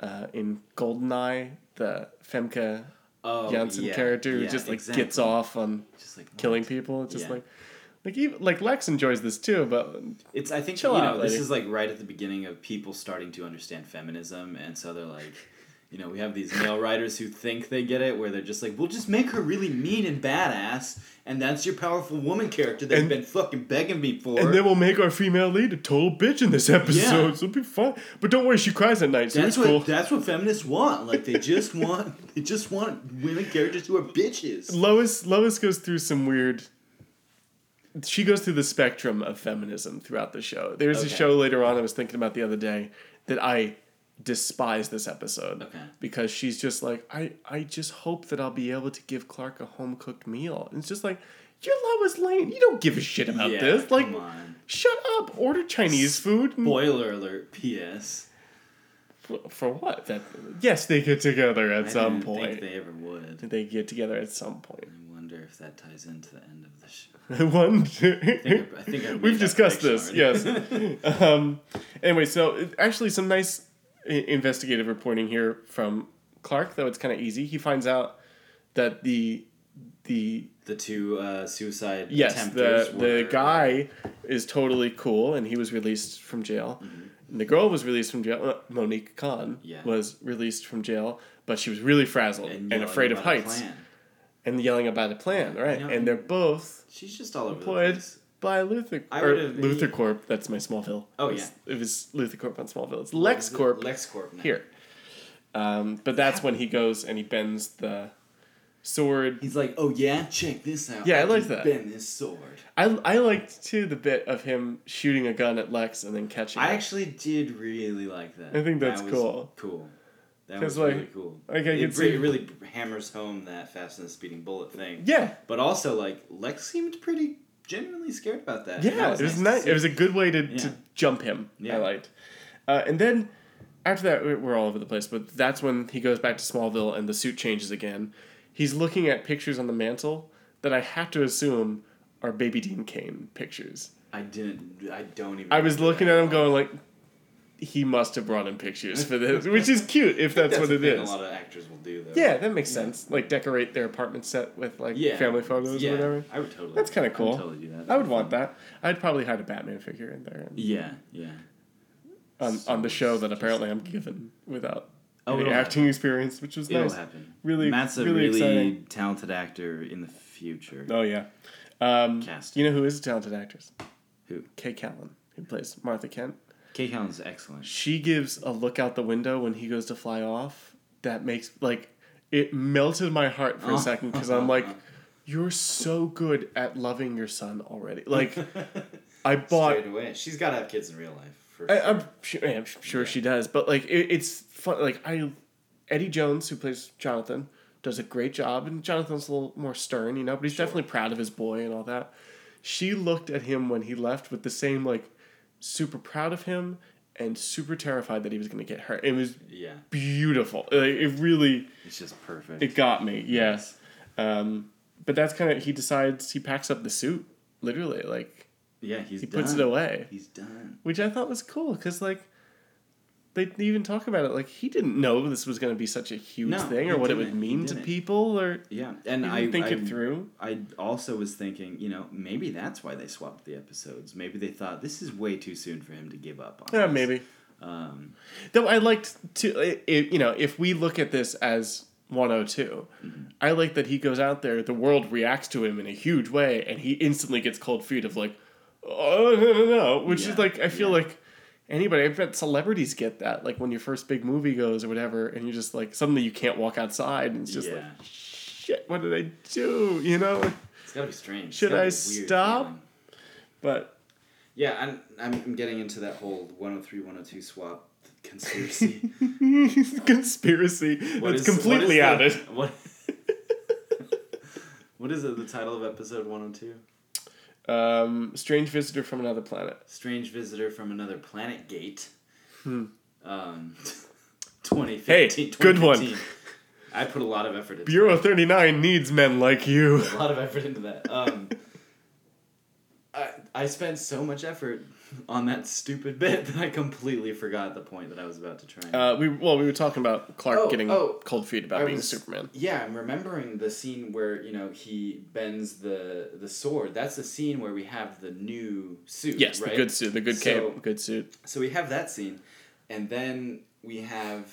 uh, in Goldeneye, the Famke Oh, Janssen yeah, character who yeah, just like exactly. gets off on Just like killing what? people. It's just Yeah. like like even like Lex enjoys this too, but It's I think Chill you out, know this is like right at the beginning of people starting to understand feminism, and so they're like, you know, we have these male writers who think they get it, where they're just like, we'll just make her really mean and badass, and that's your powerful woman character that And- you've been fucking begging me for. and then we'll make our female lead a total bitch in this episode. Yeah. So it'll be fun. But don't worry, she cries at night, so that's it's what cool. that's what feminists want. Like they just want they just want women characters who are bitches. Lois Lois goes through some weird. She goes through the spectrum of feminism throughout the show. There's a show later on I was thinking about the other day that I despise this episode Okay. because she's just like I I just hope that I'll be able to give Clark a home cooked meal. And it's just like you're Lois Lane. You don't give a shit about yeah, this. Like shut up. Order Chinese food. and- Spoiler alert. P.S. For, for what? That yes, they get together at I some point. think they ever would. They get together at some point. I wonder if that ties into the end of the show. <laughs> One. I think I, I think I We've discussed this, already. yes. <laughs> um, anyway, so actually, some nice i- investigative reporting here from Clark, though it's kind of easy. He finds out that the the the two uh, suicide yes the were, the guy is totally cool, and he was released from jail. Mm-hmm. And the girl was released from jail. Uh, Monique Kahn Yeah. was released from jail, but she was really frazzled and, yelling afraid of heights and yelling about a plan, right? know, and they're both She's just all over the employed place. By Luthor. I or would've- LuthorCorp. That's my Smallville. Oh, It was- yeah. it was LuthorCorp on Smallville. It's is it? LexCorp LexCorp now. here. Um, but that's when he goes and he bends the sword. He's like, oh yeah, check this out. Yeah, I can like that. Bend this sword. I I liked too the bit of him shooting a gun at Lex and then catching. I it. actually did really like that. I think that's That cool. Cool. That was like, really cool. like, I it re- really hammers home that fast and speeding bullet thing. Yeah, But also, like, Lex seemed pretty genuinely scared about that. yeah. that it was to nice. It was a good way to, Yeah. to jump him. Yeah. I liked. Uh, and then after that, we- we're all over the place. But that's when he goes back to Smallville and the suit changes again. He's looking at pictures on the mantle that I have to assume are Baby Dean Cain pictures. I didn't. I don't even. I was looking at him going like, he must have brought in pictures for this, <laughs> which is cute if that's, what a it is. A lot of actors will do though. Yeah, that makes sense. Like decorate their apartment set with like Yeah. family photos yeah, or whatever. I would totally. That's kinda I cool. would totally do that. I would want that. I'd probably hide a Batman figure in there Yeah, yeah. on, So on the show that apparently I'm given without Oh, any acting experience, which was It'll nice. happen. Really- Matt's a really really, talented actor in the future. Oh yeah. Um, Cast. you know who is a talented actress? Who? K Callan, who plays Martha Kent. K Callan's excellent. She gives a look out the window when he goes to fly off. That makes like it melted my heart for a oh. second because I'm like, <laughs> you're so good at loving your son already. Like <laughs> I bought Straight away. She's got to have kids in real life. For I, sure. I'm sure, yeah, I'm sure she does, but like it, it's fun. Like I, Eddie Jones, who plays Jonathan, does a great job, and Jonathan's a little more stern, you know, but he's definitely proud of his boy and all that. She looked at him when he left with the same like, super proud of him and super terrified that he was gonna get hurt. It was Yeah. beautiful. Like, it really It's just perfect. it got me. Yes, um, but that's kind of he decides he packs up the suit literally like yeah, he's he done. puts it away, He's done. which I thought was cool because like they even talk about it like he didn't know this was going to be such a huge No, thing or what it would mean to people or Yeah, and I think I, it through. I also was thinking, you know, maybe that's why they swapped the episodes. Maybe they thought this is way too soon for him to give up on. Yeah, this. maybe. Um, Though I liked to, it, it, you know, if we look at this as 102, Mm-hmm. I like that he goes out there, the world reacts to him in a huge way, and he instantly gets cold feet of like, oh, no, no, no. Which Yeah, is like, I feel yeah. like anybody, I bet celebrities get that. Like when your first big movie goes or whatever, and you're just like, suddenly you can't walk outside, and it's just like, shit, what did I do? You know? it's gotta be strange. Should I be a weird stop? feeling. But Yeah, I'm, I'm I'm getting into that whole 103 102 swap conspiracy. <laughs> conspiracy. What It's is- what completely is the- outed. <laughs> What? what is it? The title of episode 102? Um, strange visitor from another planet. Strange visitor from another planet gate. Hmm. Um, <laughs> 2015. Hey, good one. I put a lot of effort into Bureau 39 needs men like you. a lot of effort into that. Um, <laughs> I I spent so much effort on that stupid bit <laughs> that I completely forgot the point that I was about to try. and- Uh, we well, we were talking about Clark Oh, getting oh, cold feet about I being was- Superman. Yeah, I'm remembering the scene where you know he bends the the sword. That's the scene where we have the new suit. Yes, right? the good suit, the good So- cape, good suit. So we have that scene, and then we have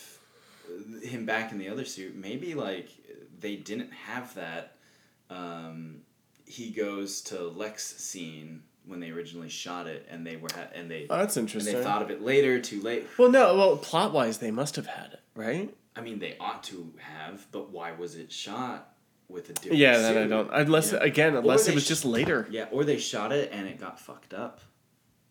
him back in the other suit. Maybe like they didn't have that. Um, he goes to Lex scene when they originally shot it, and they were ha- and they Oh, that's and interesting. they thought of it later, too late. well, no, well, plot wise, they must have had it, right? I mean, they ought to have, but why was it shot with a different? Yeah, that I don't. Unless Yeah. again, unless it was sh- just later. Yeah, or they shot it and it got fucked up.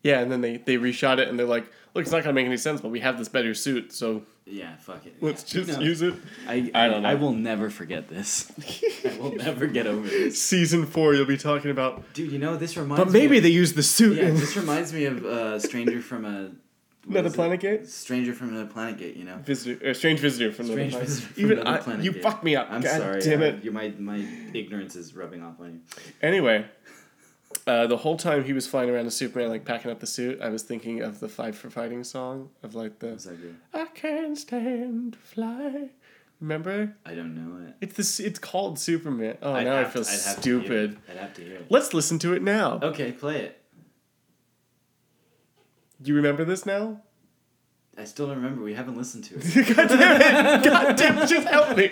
Yeah, and then they they reshot it, and they're like, "Look, it's not gonna make any sense, but we have this better suit, so Yeah, fuck it. let's Yeah, just no. use it." I, I don't know. I will never forget this. <laughs> I will never get over this. Season four, you'll be talking about. Dude, you know this reminds. But maybe me they used the suit of, Yeah, this <laughs> reminds me of uh, Stranger from a. Another is it? Planet Gate. Stranger from another planet gate. You know. Visitor, uh, strange visitor from Strange another planet. Visitor from Even Another I, Planet you Gate. fucked me up. I'm God sorry. damn it. you my my ignorance is rubbing off on you. Anyway, uh, the whole time he was flying around as Superman, like packing up the suit, I was thinking of the Five for Fighting song of like the Was that good? I can't stand to fly. Remember? I don't know it. It's this. It's called Superman. Oh, I'd now I feel to- I'd have to hear it. stupid. I'd have to hear it. Let's listen to it now. Okay, play it. Do you remember this now? I still don't remember. We haven't listened to it. <laughs> God damn it! God damn it! Just help me.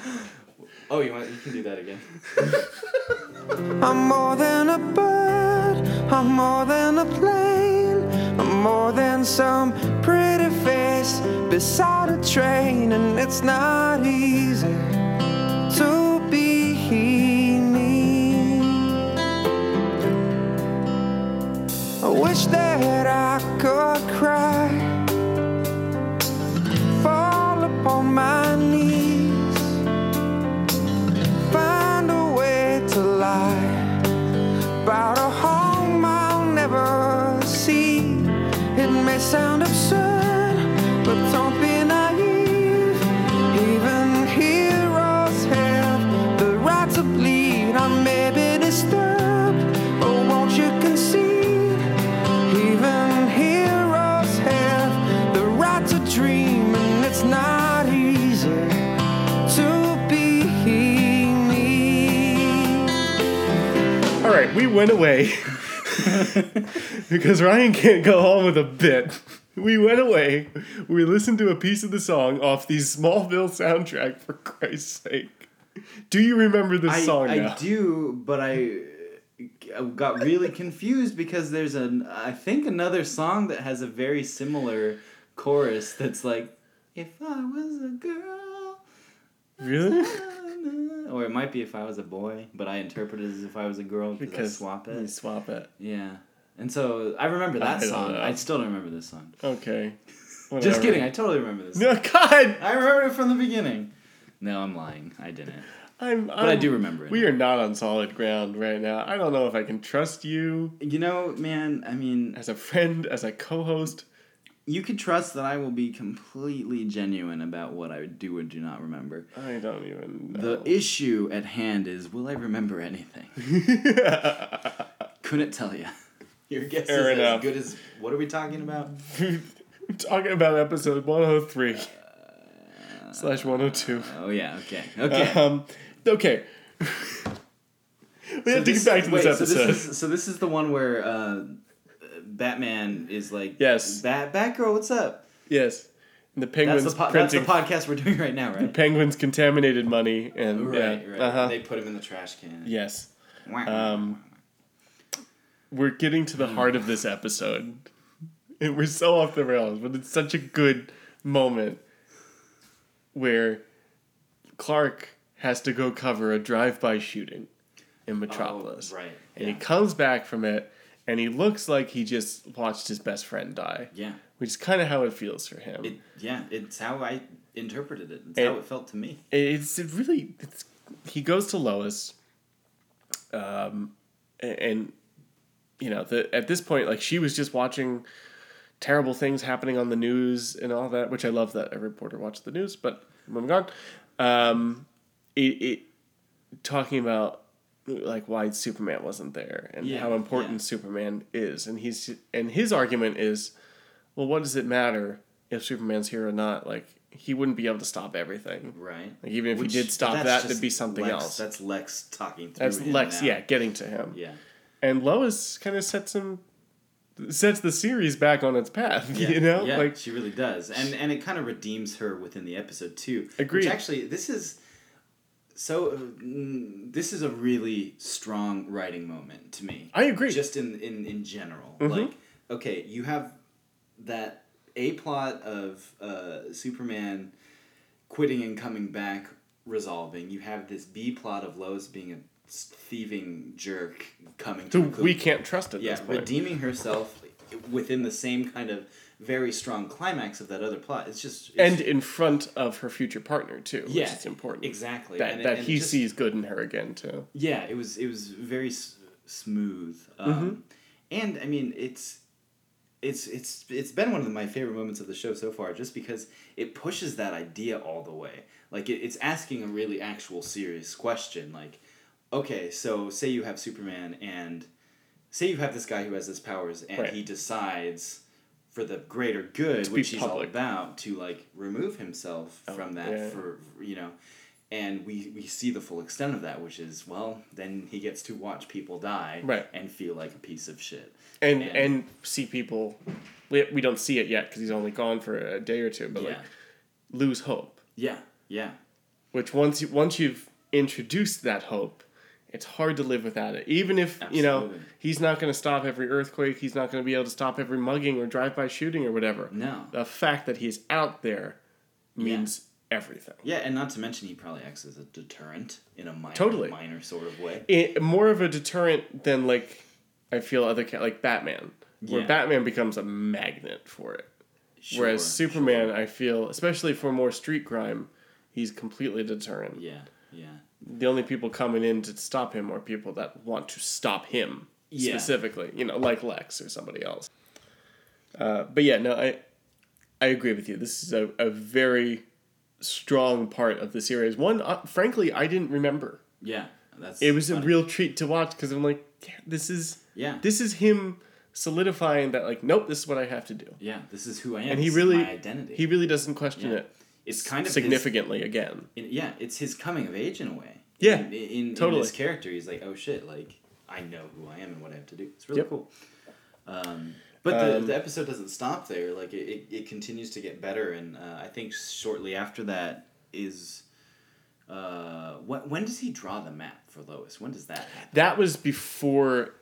<laughs> Oh, you want? You can do that again. <laughs> I'm more than a bird, I'm more than a plane, I'm more than some pretty face beside a train, and it's not easy to be me. I wish that I could cry, fall upon my may sound absurd, but don't be naive. Even heroes have the right to bleed. I may be disturbed, but won't you concede? Even heroes have the right to dream, and it's not easy to be. All right, we went away <laughs> <laughs> because Ryan can't go home with a bit. We went away. We listened to a piece of the song off the Smallville soundtrack. For Christ's sake, do you remember this I, song I now? do, but I got really confused because there's an I think another song that has a very similar chorus that's like if I was a girl Really? Or it might be if I was a boy, but I interpret it as if I was a girl because I swap You it. swap it. Yeah. And so I remember that I song. know. I still don't remember this song. Okay. <laughs> Whatever. kidding. I totally remember this. No, God, I remember it from the beginning. No, I'm lying. I didn't. I'm. But I I'm- do remember it. We are not on solid ground right now. I don't know if I can trust you You know, man. I mean, as a friend, as a co-host. You can trust that I will be completely genuine about what I do or do not remember. I don't even The issue at hand is, will I remember anything? <laughs> Couldn't tell you. Your guess Fair is enough. as good as. What are we talking about? <laughs> Talking about episode 103 slash 102. Oh yeah. Okay. Okay. Um, okay. <laughs> we have to get back to wait, this So episode. this, is, so this is the one where uh, Batman is like, Yes. Bat Batgirl, what's up? yes. And the penguins That's the, po- that's the podcast we're doing right now, <laughs> right? The penguins contaminated money and Right, yeah. right. Uh-huh. They put him in the trash can. Yes. Um, we're getting to the heart of this episode. And we're so off the rails, but it's such a good moment where Clark has to go cover a drive-by shooting in Metropolis. Oh, right. And yeah. he comes back from it and he looks like he just watched his best friend die, yeah. which is kind of how it feels for him. It, yeah, it's how I interpreted it. It's And- how it felt to me. it's it really it's he goes to Lois um and you know the at this point like she was just watching terrible things happening on the news and all that which I love that a reporter watched the news but moving on um it, it talking about like why Superman wasn't there and Yeah, how important yeah. Superman is and he's and his argument is well what does it matter if Superman's here or not like he wouldn't be able to stop everything Right. like even if Which- he did stop that, there'd be something Lex- else. That's Lex talking through That's him Lex, now. yeah, getting to him. Yeah. And Lois kind of sets him, sets the series back on its path. <laughs> Yeah, you know, yeah, like she really does, and and it kind of redeems her within the episode too. Agreed. Which actually, this is so. mm, This is a really strong writing moment to me. I agree. Just in in in general, Mhm. like okay, you have that a plot of uh, Superman quitting and coming back, resolving. You have this B plot of Lois being a thieving jerk coming to who we can't trust at yeah, redeeming herself within the same kind of very strong climax of that other plot. It's just it's, and in front of her future partner too, which yeah, is important. Exactly. That And that and he just- sees good in her again too. Yeah, it was it was very s- smooth, um, Mm-hmm. and I mean it's. It's it's it's been one of my favorite moments of the show so far, just because it pushes that idea all the way. Like it, it's asking a really actual serious question. Like, okay, so say you have Superman and say you have this guy who has his powers and Right. he decides for the greater good, To which he's all about, to like remove himself Oh, from that yeah. for you know, and we we see the full extent of that, which is well, then he gets to watch people die Right. and feel like a piece of shit. And And- and see people, we, we don't see it yet because he's only gone for a day or two, but yeah, like lose hope. yeah, yeah, Which once you once you've introduced that hope, it's hard to live without it. Even if you know he's not going to stop every earthquake, he's not going to be able to stop every mugging or drive-by shooting or whatever. no, The fact that he's out there means everything. yeah, and not to mention he probably acts as a deterrent in a minor, Totally. minor sort of way. It, more of a deterrent than like I feel other like Batman, where Yeah. Batman becomes a magnet for it. Sure, Whereas Superman, sure. I feel, especially for more street crime, he's completely deterrent. yeah, yeah, the only people coming in to stop him are people that want to stop him Yeah. specifically, you know, like Lex or somebody else. Uh, but yeah, no, I I agree with you. This is a, a very strong part of the series. One, uh, frankly, I didn't remember. yeah. That's It was a real treat to watch because I'm like, yeah, this is yeah, this is him solidifying that like, nope, this is what I have to do. yeah. This is who I am. And he really my identity. he really doesn't question Yeah. it it's kind of his- significantly again. in, yeah, it's his coming of age in a way. Yeah, in, in, totally. in his character, he's like, oh shit, like I know who I am and what I have to do. It's really Yep. cool. Um, but the, Um, the episode doesn't stop there. Like it, it, it continues to get better, and uh, I think shortly after that is. Uh, when, when does he draw the map for Lois? When does that happen? That was before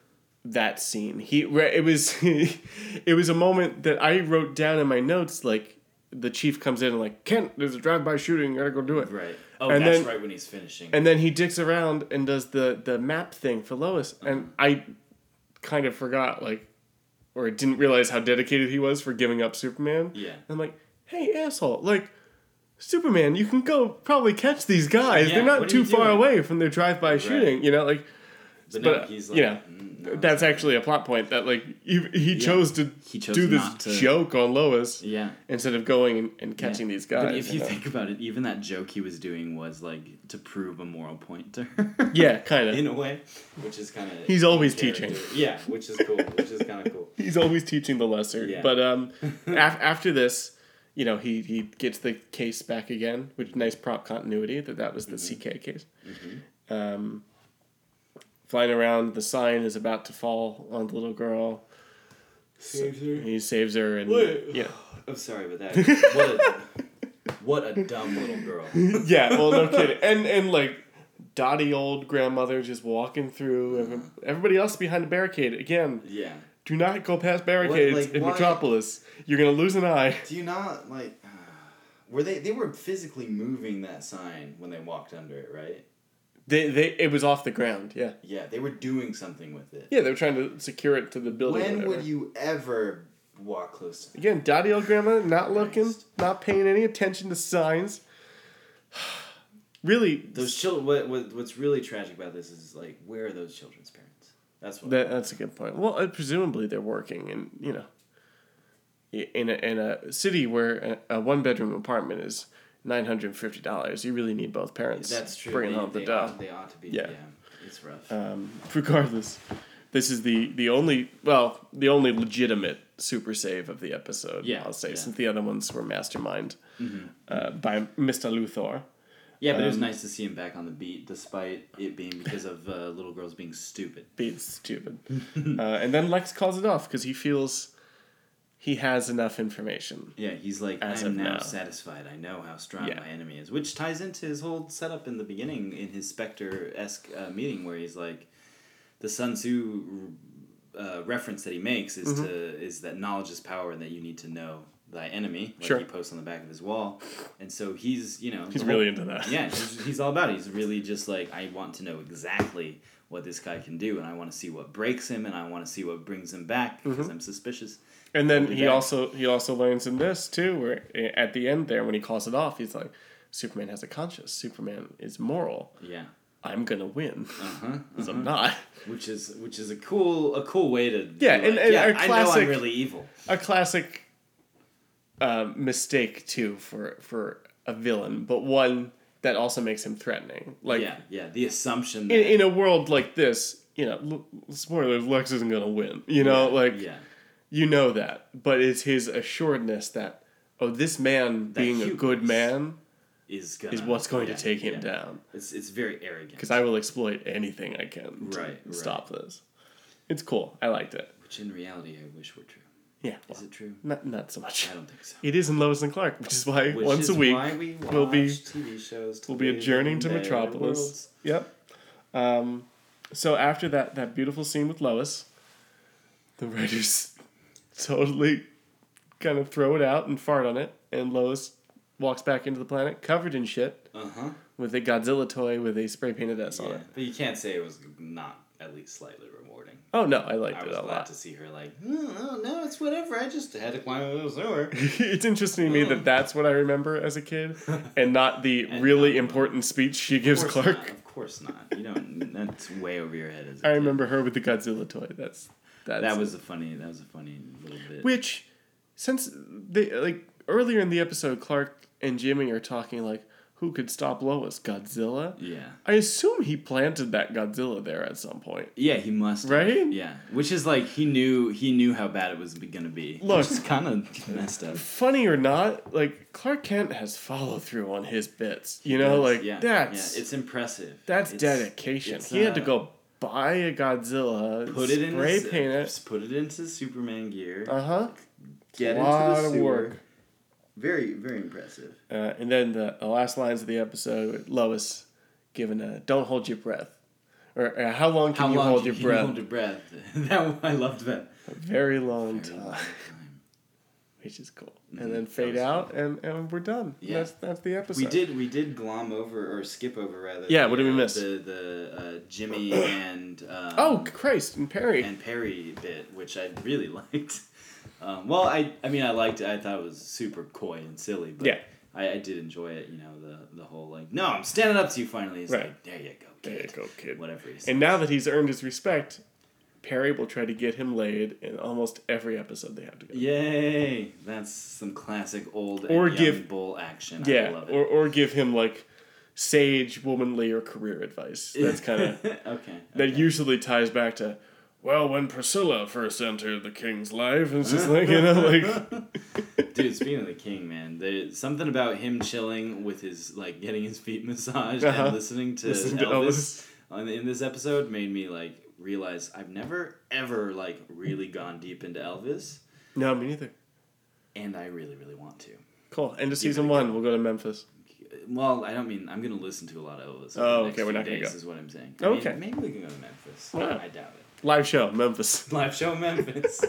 that scene. He it was <laughs> it was a moment that I wrote down in my notes. Like the chief comes in and like Kent, there's a drive-by shooting. You gotta go do it. Right. Oh, And that's then- right when he's finishing. And then he dicks around and does the the map thing for Lois, uh-huh. and I kind of forgot like or didn't realize how dedicated he was for giving up Superman. Yeah. I'm like, hey asshole, like Superman, you can go probably catch these guys. Yeah, They're not too far away from their drive-by shooting. You know, like But no, but, he's like, you know, "Mm, no, that's actually a plot point that like he, he chose to He chose do this to- joke on Lois yeah. instead of going and, and catching these guys. But if you know? think about it, even that joke he was doing was like to prove a moral point to her. <laughs> yeah, kind of in a way, which is kind of He's always teaching. Yeah, which is cool. Which is kind of cool. <laughs> He's always teaching the lesser. Yeah. But um, <laughs> af- after this, you know, he he gets the case back again, which nice prop continuity that that was the Mm-hmm. CK case. Um, flying around, the sign is about to fall on the little girl. Saves her. He saves her, and Wait. yeah, <sighs> I'm sorry, but that what a, what a dumb little girl. <laughs> yeah. Well, no kidding. And and like dotty old grandmother just walking through. Every- Everybody else behind the barricade again. Yeah. Do not go past barricades like, in why- Metropolis. You're gonna lose an eye. Do you not like? <sighs> Were they? They were physically moving that sign when they walked under it, right? They they it was off the ground. Yeah. Yeah, they were doing something with it. Yeah, they were trying to secure it to the building. when would you ever walk close to? Again, dotty old grandma, not looking, not paying any attention to signs. <sighs> really, Those children. What, what What's really tragic about this is like, where are those children's parents? That's what. that, that's a good point. Well, uh, presumably they're working, in you know, in a, in a city where a, a one bedroom apartment is nine hundred and fifty dollars. You really need both parents. that's true. Bringing they, home the they dough. Ought, they ought to be. Yeah. Yeah. it's rough. Um, regardless, this is the the only well the only legitimate super save of the episode. Yeah, I'll say yeah. Mm-hmm. since the other ones were mastermind uh, by Mr. Luthor. yeah, but it was um, nice to see him back on the beat, despite it being because of uh, little girls being stupid. being stupid. <laughs> uh, and then Lex calls it off because he feels he has enough information. Yeah, he's like, As I'm now now. satisfied. I know how strong Yeah. my enemy is, which ties into his whole setup in the beginning in his Spectre esque uh, meeting, where he's like, the Sun Tzu uh, reference that he makes is Mm-hmm. to is that knowledge is power, and that you need to know thy enemy, like Sure. he posts on the back of his wall, and so he's you know He's whole- really into that. yeah, he's, he's all about it. He's really just like, I want to know exactly what this guy can do, and I want to see what breaks him, and I want to see what brings him back Mm-hmm. because I'm suspicious. And then he back. also he also learns in this too, where eh, at the end there when he calls it off, he's like, Superman has a conscience. Superman is moral. Yeah. I'm gonna win. Uh huh. <laughs> 'Cause I'm not. Which is which is a cool a cool way to Yeah, and- like, and yeah, our I know I'm really evil. A classic uh, mistake too for for a villain, but one that also makes him threatening. Like yeah, yeah. The assumption that in, in a world like this, you know, spoilers, Lex isn't gonna win. You know, yeah, like yeah, you know that, but it's his assuredness that oh, this man That being a good man is gonna is what's going yeah, to take him yeah. down. It's it's very arrogant. Because I will exploit anything I can to Right, right. stop this. It's cool. I liked it. which in reality I wish were true. Yeah, Is it true? not not so much. I don't think so. It is in Lois and Clark, which is why Which once is a week why we we'll be TV shows. we'll be adjourning to Metropolis. Yep. Um, so after that that beautiful scene with Lois, the writers totally kind of throw it out and fart on it, and Lois walks back into the planet covered in shit Uh huh. with a Godzilla toy with a spray painted S on it. but you can't say it was not at least slightly rewarding. Oh no, I liked I it was a glad lot. to see her like, oh, no, it's whatever. I just had to climb a little sewer. <laughs> it's interesting to me that that's what I remember as a kid, <laughs> and not the And really not- important speech she gives Clark. Not, of course not. You don't. That's way over your head. As a I kid. remember her with the Godzilla toy. That's that's that was a funny. That was a funny little bit. which since they like earlier in the episode, Clark and Jimmy are talking like, who could stop Lois? Godzilla. yeah. I assume he planted that Godzilla there at some point. Yeah, he must. have. Right? Yeah, which is like he knew he knew how bad it was gonna be. Look. is kind of messed up. Funny or not, like Clark Kent has follow through on his bits. You know, Yes, like yeah, that's yeah, it's impressive. that's It's- dedication. it's, he had to uh, go buy a Godzilla, Put it in spray his, paint it. Put it into Superman gear. Uh huh. get lot into the of sewer. work. Very very impressive. Uh, and then the, the last lines of the episode, Lois giving a "Don't hold your breath," or uh, "How long can How you long hold can your you breath?" hold your breath? <laughs> that one- I loved that. A very long Very time. long time. Which is cool. And then fade out, and, and we're done. Yeah. That's that's the episode. We did we did glom over or skip over rather. Yeah, the, what did we uh, miss? The the uh, Jimmy <coughs> and um, Oh Christ! And Perry. and Perry bit, which I really <laughs> liked. Um, well, I I mean I liked it. I thought it was super coy and silly, but Yeah. I, I did enjoy it. You know the the whole like no, I'm standing up to you finally. He's Right. like there you go, there you go, kid. Whatever he says. And now that he's earned his respect, Perry will try to get him laid in almost every episode they have together. Yay! That's some classic old Or give- bull action. I Yeah, love it. or or give him like sage, womanly, or career advice. That's kind of <laughs> okay. that okay. usually ties back to. Well, when Priscilla first entered the king's life, it's just like you know, like <laughs> Dude, speaking of the king, man, there's something about him chilling with his like getting his feet massaged Uh-huh. and listening to Listening to Elvis, on in this episode made me like realize I've never ever like really gone deep into Elvis, no, me neither. and I really really want to. Cool. End of season one. go. We'll go to Memphis. Well, I don't mean I'm gonna listen to a lot of Elvis. Oh, okay, we're not gonna days go. Is what I'm saying. Okay. Mean, maybe we can go to Memphis. Wow. I doubt it. Live show, Memphis. <laughs> <laughs> Live show Memphis.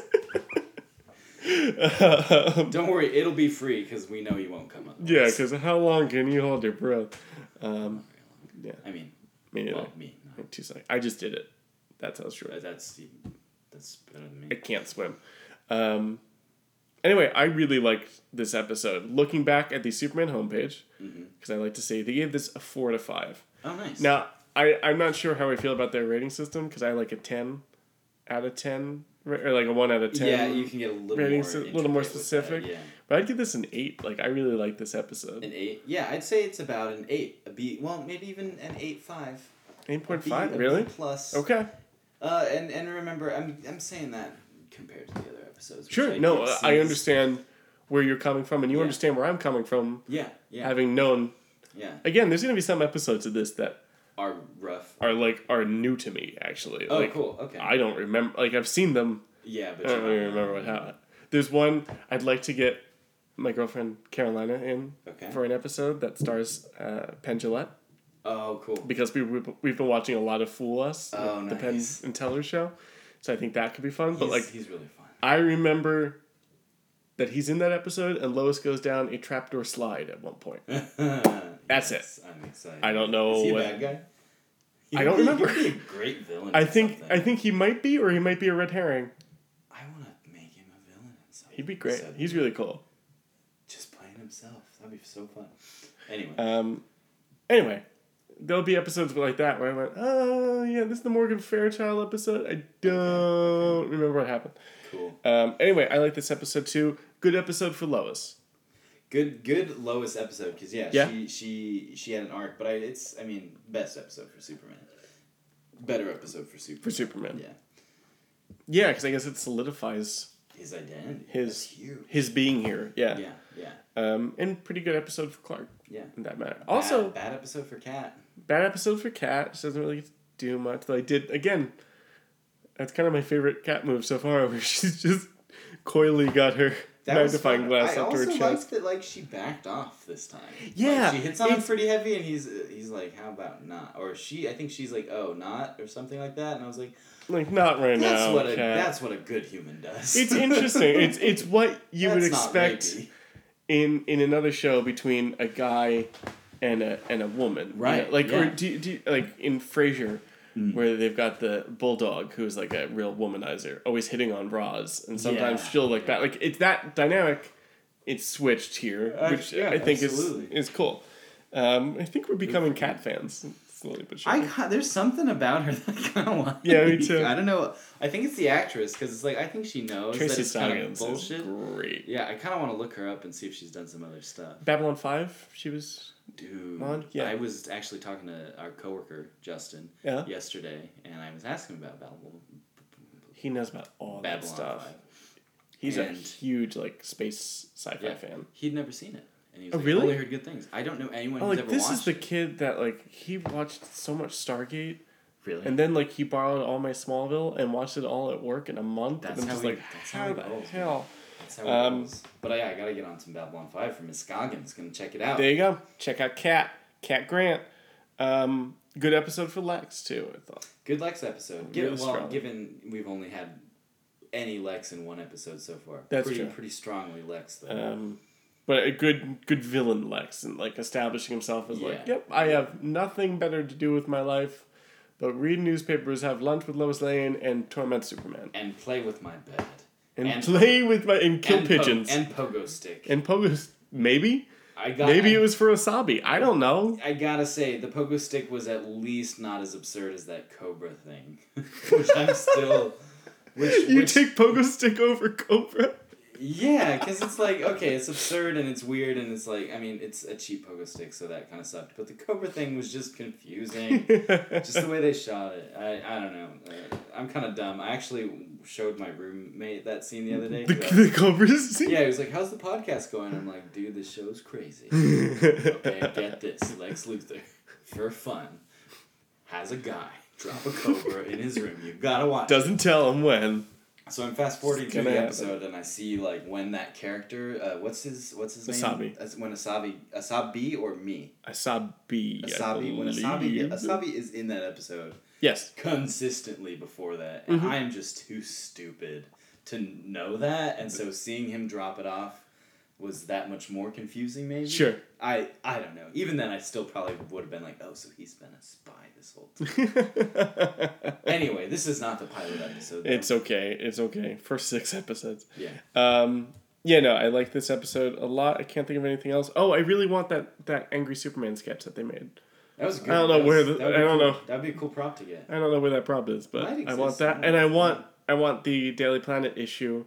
Don't worry, it'll be free because we know you won't come up. Yeah, because how long can you hold your breath? Um, I mean, me neither. well, me. Two seconds. I just did it. That's how short. Uh, That's that's better than me. I can't swim. Um, anyway, I really liked this episode. Looking back at the Superman homepage, because I like to say they gave this a four to five. Oh, nice. Now, I, I'm not sure how I feel about their rating system because I like a 10 out of 10, or like a 1 out of 10. yeah, you can get a little rating more, sy- little more with that, specific. yeah, But I'd give this an 8. Like, I really like this episode. an eight. Yeah, I'd say it's about an eight. A B. Well, maybe even an eight five. 8.5? a Really? B plus. Okay. Uh, and and remember, I'm I'm saying that compared to the other episodes. Sure. I No, guess I understand where you're coming from, and you Yeah. understand where I'm coming from, Yeah, yeah, having known. yeah. Again, there's going to be some episodes of this that Are rough. are like are new to me actually. Oh, like, cool. Okay. I don't remember. Like I've seen them. yeah, but I don't really remember what happened. There's one I'd like to get my girlfriend Carolina in Okay. for an episode that stars uh, Penn Jillette Oh, cool. because we we we've been watching a lot of Fool Us, Oh, the Penn and Teller show. So I think that could be fun. But like he's really fun. I remember that he's in that episode and Lois goes down a trapdoor slide at one point. <laughs> That's it. I'm excited. I don't know Is he a what- bad guy? I don't be- remember. He'd be a great villain. I think something. I think he might be or he might be a red herring. I want to make him a villain. He'd be great. He's really cool. just playing himself. That'd be so fun. Anyway, Um, anyway, there'll be episodes like that where I went, oh yeah, this is the Morgan Fairchild episode. I don't remember what happened. cool. Um, anyway, I like this episode too. Good episode for Lois. Good, good Lois episode because yeah, Yeah. she she she had an arc, but I it's I mean best episode for Superman. Better episode for Superman. For Superman. Yeah, Yeah, because I guess it solidifies his identity. His- his being here. Yeah. Yeah, yeah, Um, and pretty good episode for Clark yeah. in that matter. Also, bad, bad episode for Cat. Bad episode for Cat. She doesn't really do much. Though I did again. That's kind of my favorite cat move so far, <laughs> where she's just coyly got her That magnifying glass I up to her chest. I also liked that like she backed off this time. Yeah, Like, she hits on him pretty heavy, and he's he's like, "How about not?" Or she, I think she's like, "Oh, not," or something like that. And I was like, Like not right "That's now. what a Cat. that's what a good human does." It's interesting. it's it's <laughs> what you would That's not expect in in another show between a guy and a and a woman. you know? Right, Like or do, do like in Frasier where they've got the bulldog who's like a real womanizer, always hitting on Roz, and sometimes Yeah, she'll like yeah. that. Like it's that dynamic. It's switched here, Uh, which yeah, I think is is cool. Um, I think we're becoming cat fans slowly but surely. I ca- there's something about her <laughs> that I kind of like. Yeah, me too. I don't know. I think it's the actress because it's like I think she knows Tracy that it's kind of is bullshit. great. Yeah, I kind of want to look her up and see if she's done some other stuff. Babylon Five, she was Dude, On? Yeah. I was actually talking to our coworker Justin Yeah? yesterday, and I was asking him about Babylon. he knows about all that stuff. 5. He's a huge like space sci-fi Yeah. fan. He'd never seen it, and he was Oh, like, really? "I only heard good things. I don't know anyone Oh, who's like ever this watched is the kid that like he watched so much Stargate, Really? and then like he borrowed all my Smallville and watched it all at work in a month. That's and I'm how just he- like, that's how how he the rolls, hell? That's how it um. But uh, yeah, I gotta get on some Babylon Five from Miss. Gonna check it out. There you go. Check out Cat Cat Grant. Um, good episode for Lex too. I thought. Good Lex episode. Really Given, well, strong. given we've only had any Lex in one episode so far. That's pretty true. pretty strongly Lex though. Um, but a good good villain Lex and like establishing himself as like, yep, I have nothing better to do with my life, but read newspapers, have lunch with Lois Lane, and torment Superman, and play with my bed. and, play with my and kill and po- pigeons and pogo stick. and Pogo. Maybe I got maybe it was for Asabi. I don't know. I gotta say, the pogo stick was at least not as absurd as that Cobra thing, <laughs> which I'm still. Which, You which, take Pogo Stick over Cobra. Yeah, because it's like okay, it's absurd and it's weird and it's like I mean it's a cheap pogo stick, so that kind of sucked. But the Cobra thing was just confusing, <laughs> just the way they shot it. I I don't know. Uh, I'm kind of dumb. I actually showed my roommate that scene the other day. the, I was- the Cobras. yeah, he was like, "How's the podcast going?" I'm like, "Dude, this show's crazy." <laughs> Okay, get this. Lex Luthor, for fun, has a guy drop a cobra in his room. You gotta watch. it. Doesn't tell him when. So I'm fast forwarding through the happen. episode, and I see like when that character, uh, what's his, what's his name? Asabi. As- When Asabi, Asabi or me? Asabi. Asabi. When Asabi. Asabi is in that episode Yes. consistently before that, and Mhm. I am just too stupid to know that, and so seeing him drop it off was that much more confusing. Maybe. Sure. I I don't know. Even then, I still probably would have been like, oh, so he's been a spy this whole time. <laughs> anyway, this is not the pilot episode. though. it's okay. It's okay. First six episodes. yeah. Um, yeah, no, I like this episode a lot. I can't think of anything else. Oh, I really want that that angry Superman sketch that they made. That was good. I don't know that where the- that I don't cool. know. That'd be a cool prop to get. I don't know where that prop is, but I want that, and I want I want the Daily Planet issue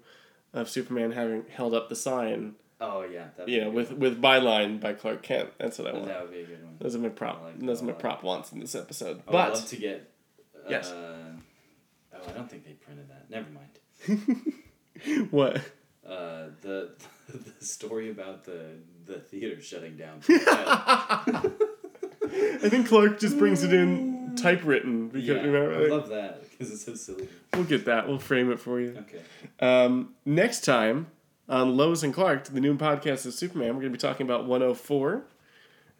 of Superman having held up the sign. Oh yeah. That'd You be a good with one. with byline by Clark Kent. That's what I want. that would be a good one. Those are my prop. Like those are my prop wants in this episode. I would love But to get. Uh, Yes. Oh, I don't think they printed that. Never mind. <laughs> what? Uh, the <laughs> the story about the the theater shutting down. <laughs> I think Clark just brings it in typewritten because yeah, remember, I like, love that because it's so silly. we'll get that. We'll frame it for you. Okay. Um, next time on Lois and Clark, the new podcast of Superman, we're going to be talking about 104,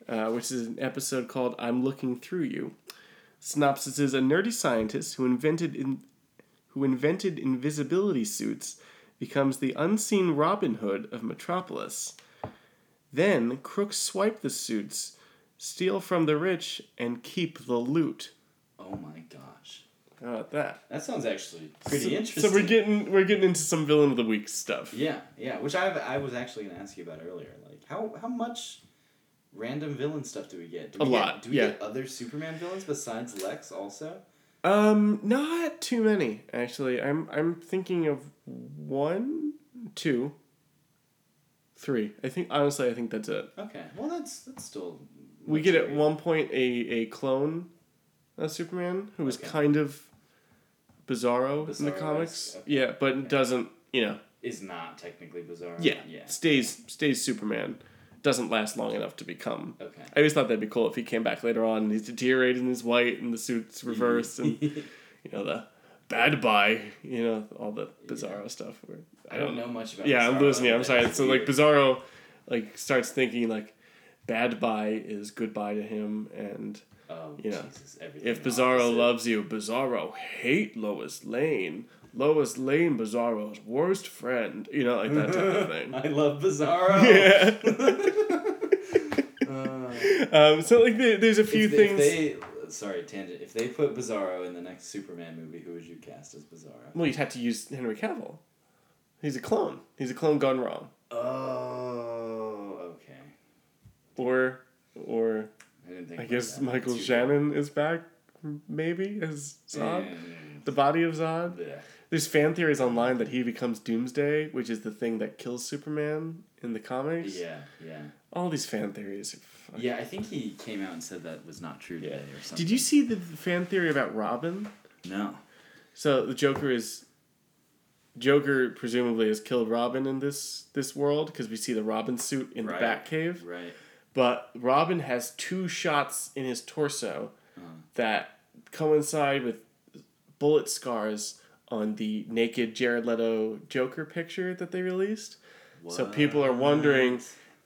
uh, which is an episode called "I'm Looking Through You." Synopsis is a nerdy scientist who invented in, who invented invisibility suits becomes the unseen Robin Hood of Metropolis. Then crooks swipe the suits, steal from the rich, and keep the loot. Oh my gosh, How about that? that sounds actually pretty so, interesting. So we're getting we're getting into some villain of the week stuff. Yeah, yeah. Which I I was actually gonna ask you about earlier. Like how how much random villain stuff do we get? Do A we lot, Get, do we yeah. get other Superman villains besides Lex also? Um, not too many actually. I'm I'm thinking of one, two, three. I think honestly, I think that's it. Okay. Well, that's that's still. We get at one point a a clone of Superman who is Okay. kind of bizarro, in the comics. okay. Yeah, but doesn't you know? is not technically bizarre. Yeah, Yeah. stays stays Superman. Doesn't last long enough to become. Okay. I always thought that'd be cool if he came back later on and he's deteriorating he's white and the suit's mm-hmm. reversed and <laughs> you know the bad buy, you know all the Bizarro stuff. Where, I don't know much about. Yeah, I'm losing you. I'm sorry. So like. <laughs> Bizarro, like starts thinking like bad buy is goodbye to him, and Oh, you know, Jesus, everything if Bizarro opposite. loves you, Bizarro hate Lois Lane. Lois Lane, Bizarro's worst friend. You know, like that type of thing. <laughs> I love Bizarro. <laughs> yeah. <laughs> Uh, um, so like the, there's a few if, things. If they, sorry, tangent. If they put Bizarro in the next Superman movie, who would you cast as Bizarro? Well, you'd have to use Henry Cavill. He's a clone. He's a clone gone wrong. Oh, okay. Or, or I. I guess that. Michael Shannon is back, maybe as. Zod. The body of Zod. bleh. There's fan theories online that he becomes Doomsday, which is the thing that kills Superman in the comics. Yeah, yeah, All these fan theories. Yeah. I think he came out and said that was not true Yeah. or something. Did you see the fan theory about Robin? No. So the Joker is Joker presumably has killed Robin in this this world because we see the Robin suit in Right. the Batcave. Right. But Robin has two shots in his torso Uh-huh. that coincide with bullet scars on the naked Jared Leto Joker picture that they released. So people are wondering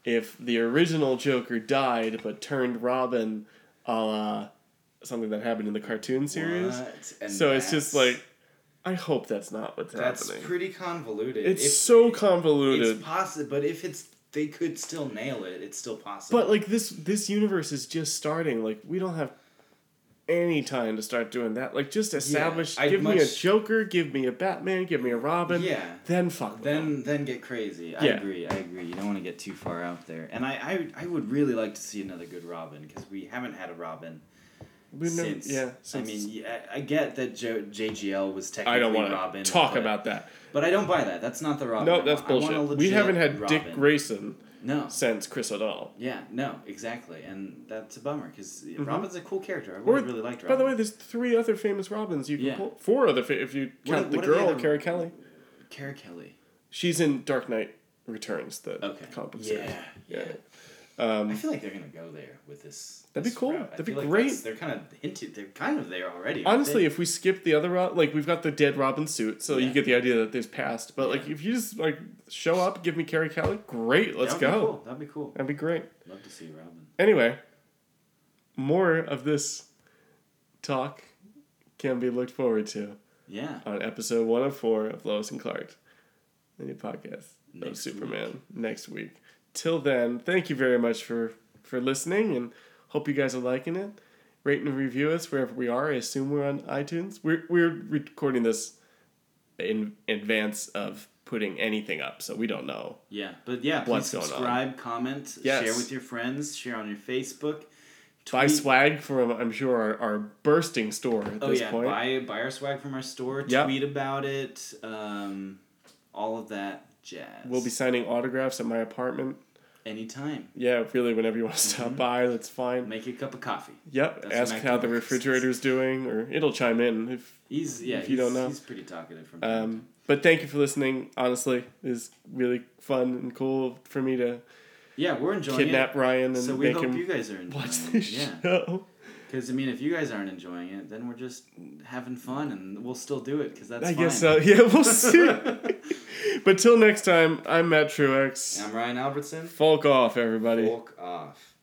if the original Joker died but turned Robin a la something that happened in the cartoon series. So it's just like I hope that's not what's That's happening. pretty convoluted. it's If- so convoluted. It's possible, but if it's they could still nail it. It's still possible. But like this this universe is just starting. Like we don't have any time to start doing that. Like just establish I'd give me a Joker, give me a Batman, give me a Robin. Yeah. Then fuck then then get crazy. I Yeah. agree. I agree. You don't want to get too far out there. And I I, I would really like to see another good Robin because we haven't had a Robin We've never, since. yeah. I mean, yeah, I I get that jo- JGL was technically I don't want Robin. to talk but, about that. But I don't buy that. That's not the Robin. No, that's want. I want a bullshit. We haven't had Dick Grayson No. since Chris O'Donnell. Yeah, no, exactly, and that's a bummer because Mhm. Robin's a cool character. I Or- really liked Robin. By the way, there's three other famous Robins you can Yeah. pull. Four other, fa- if you What count are- the what are the girl, other- Carrie Kelly. Carrie Kelly. She's in Dark Knight Returns, the Okay. comic book Yeah, series. yeah. Um, I feel like they're gonna go there with this. That'd be this cool. Route. That'd be like great. They're kind of hinted. They're kind of there already. honestly, if we skip the other Rob, like we've got the dead Robin suit, so you get the idea that there's past. But like, if you just like show up, give me Carrie Kelly, great, let's That'd be go. cool. That'd be cool. That'd be great. Love to see Robin. Anyway, more of this talk can be looked forward to Yeah. on episode 104 of four of Lois and Clark, the new podcast of Next Superman next week. Till then, thank you very much for for listening, and hope you guys are liking it. Rate and review us wherever we are. I assume we're on iTunes. We're we're recording this in advance of putting anything up, so we don't know. Yeah, but yeah, please What's going on? subscribe, comment, Yes. share with your friends, share on your Facebook. Buy tweet- swag from I'm sure our, our bursting store at Oh this yeah, point. buy buy our swag from our store. Yep. Tweet about it. Um, all of that jazz. We'll be signing autographs at my apartment. anytime. Yeah, really, whenever you want to stop Mhm. by, that's fine. Make a cup of coffee. Yep. That's Ask how the refrigerator's doing, or it'll chime in if. He's yeah. If you don't know. he's pretty talkative from. Um, but thank you for listening. Honestly, it's really fun and cool for me to Yeah, we're enjoying kidnap it. Ryan and So we make hope him you guys are enjoying watch it. this Yeah, <laughs> show. because I mean, if you guys aren't enjoying it, then we're just having fun, and we'll still do it because that's. I fine. guess so. <laughs> Yeah, we'll see. <laughs> but till next time, I'm Matt Truex. I'm Ryan Albertson. Folk off, everybody. Walk off.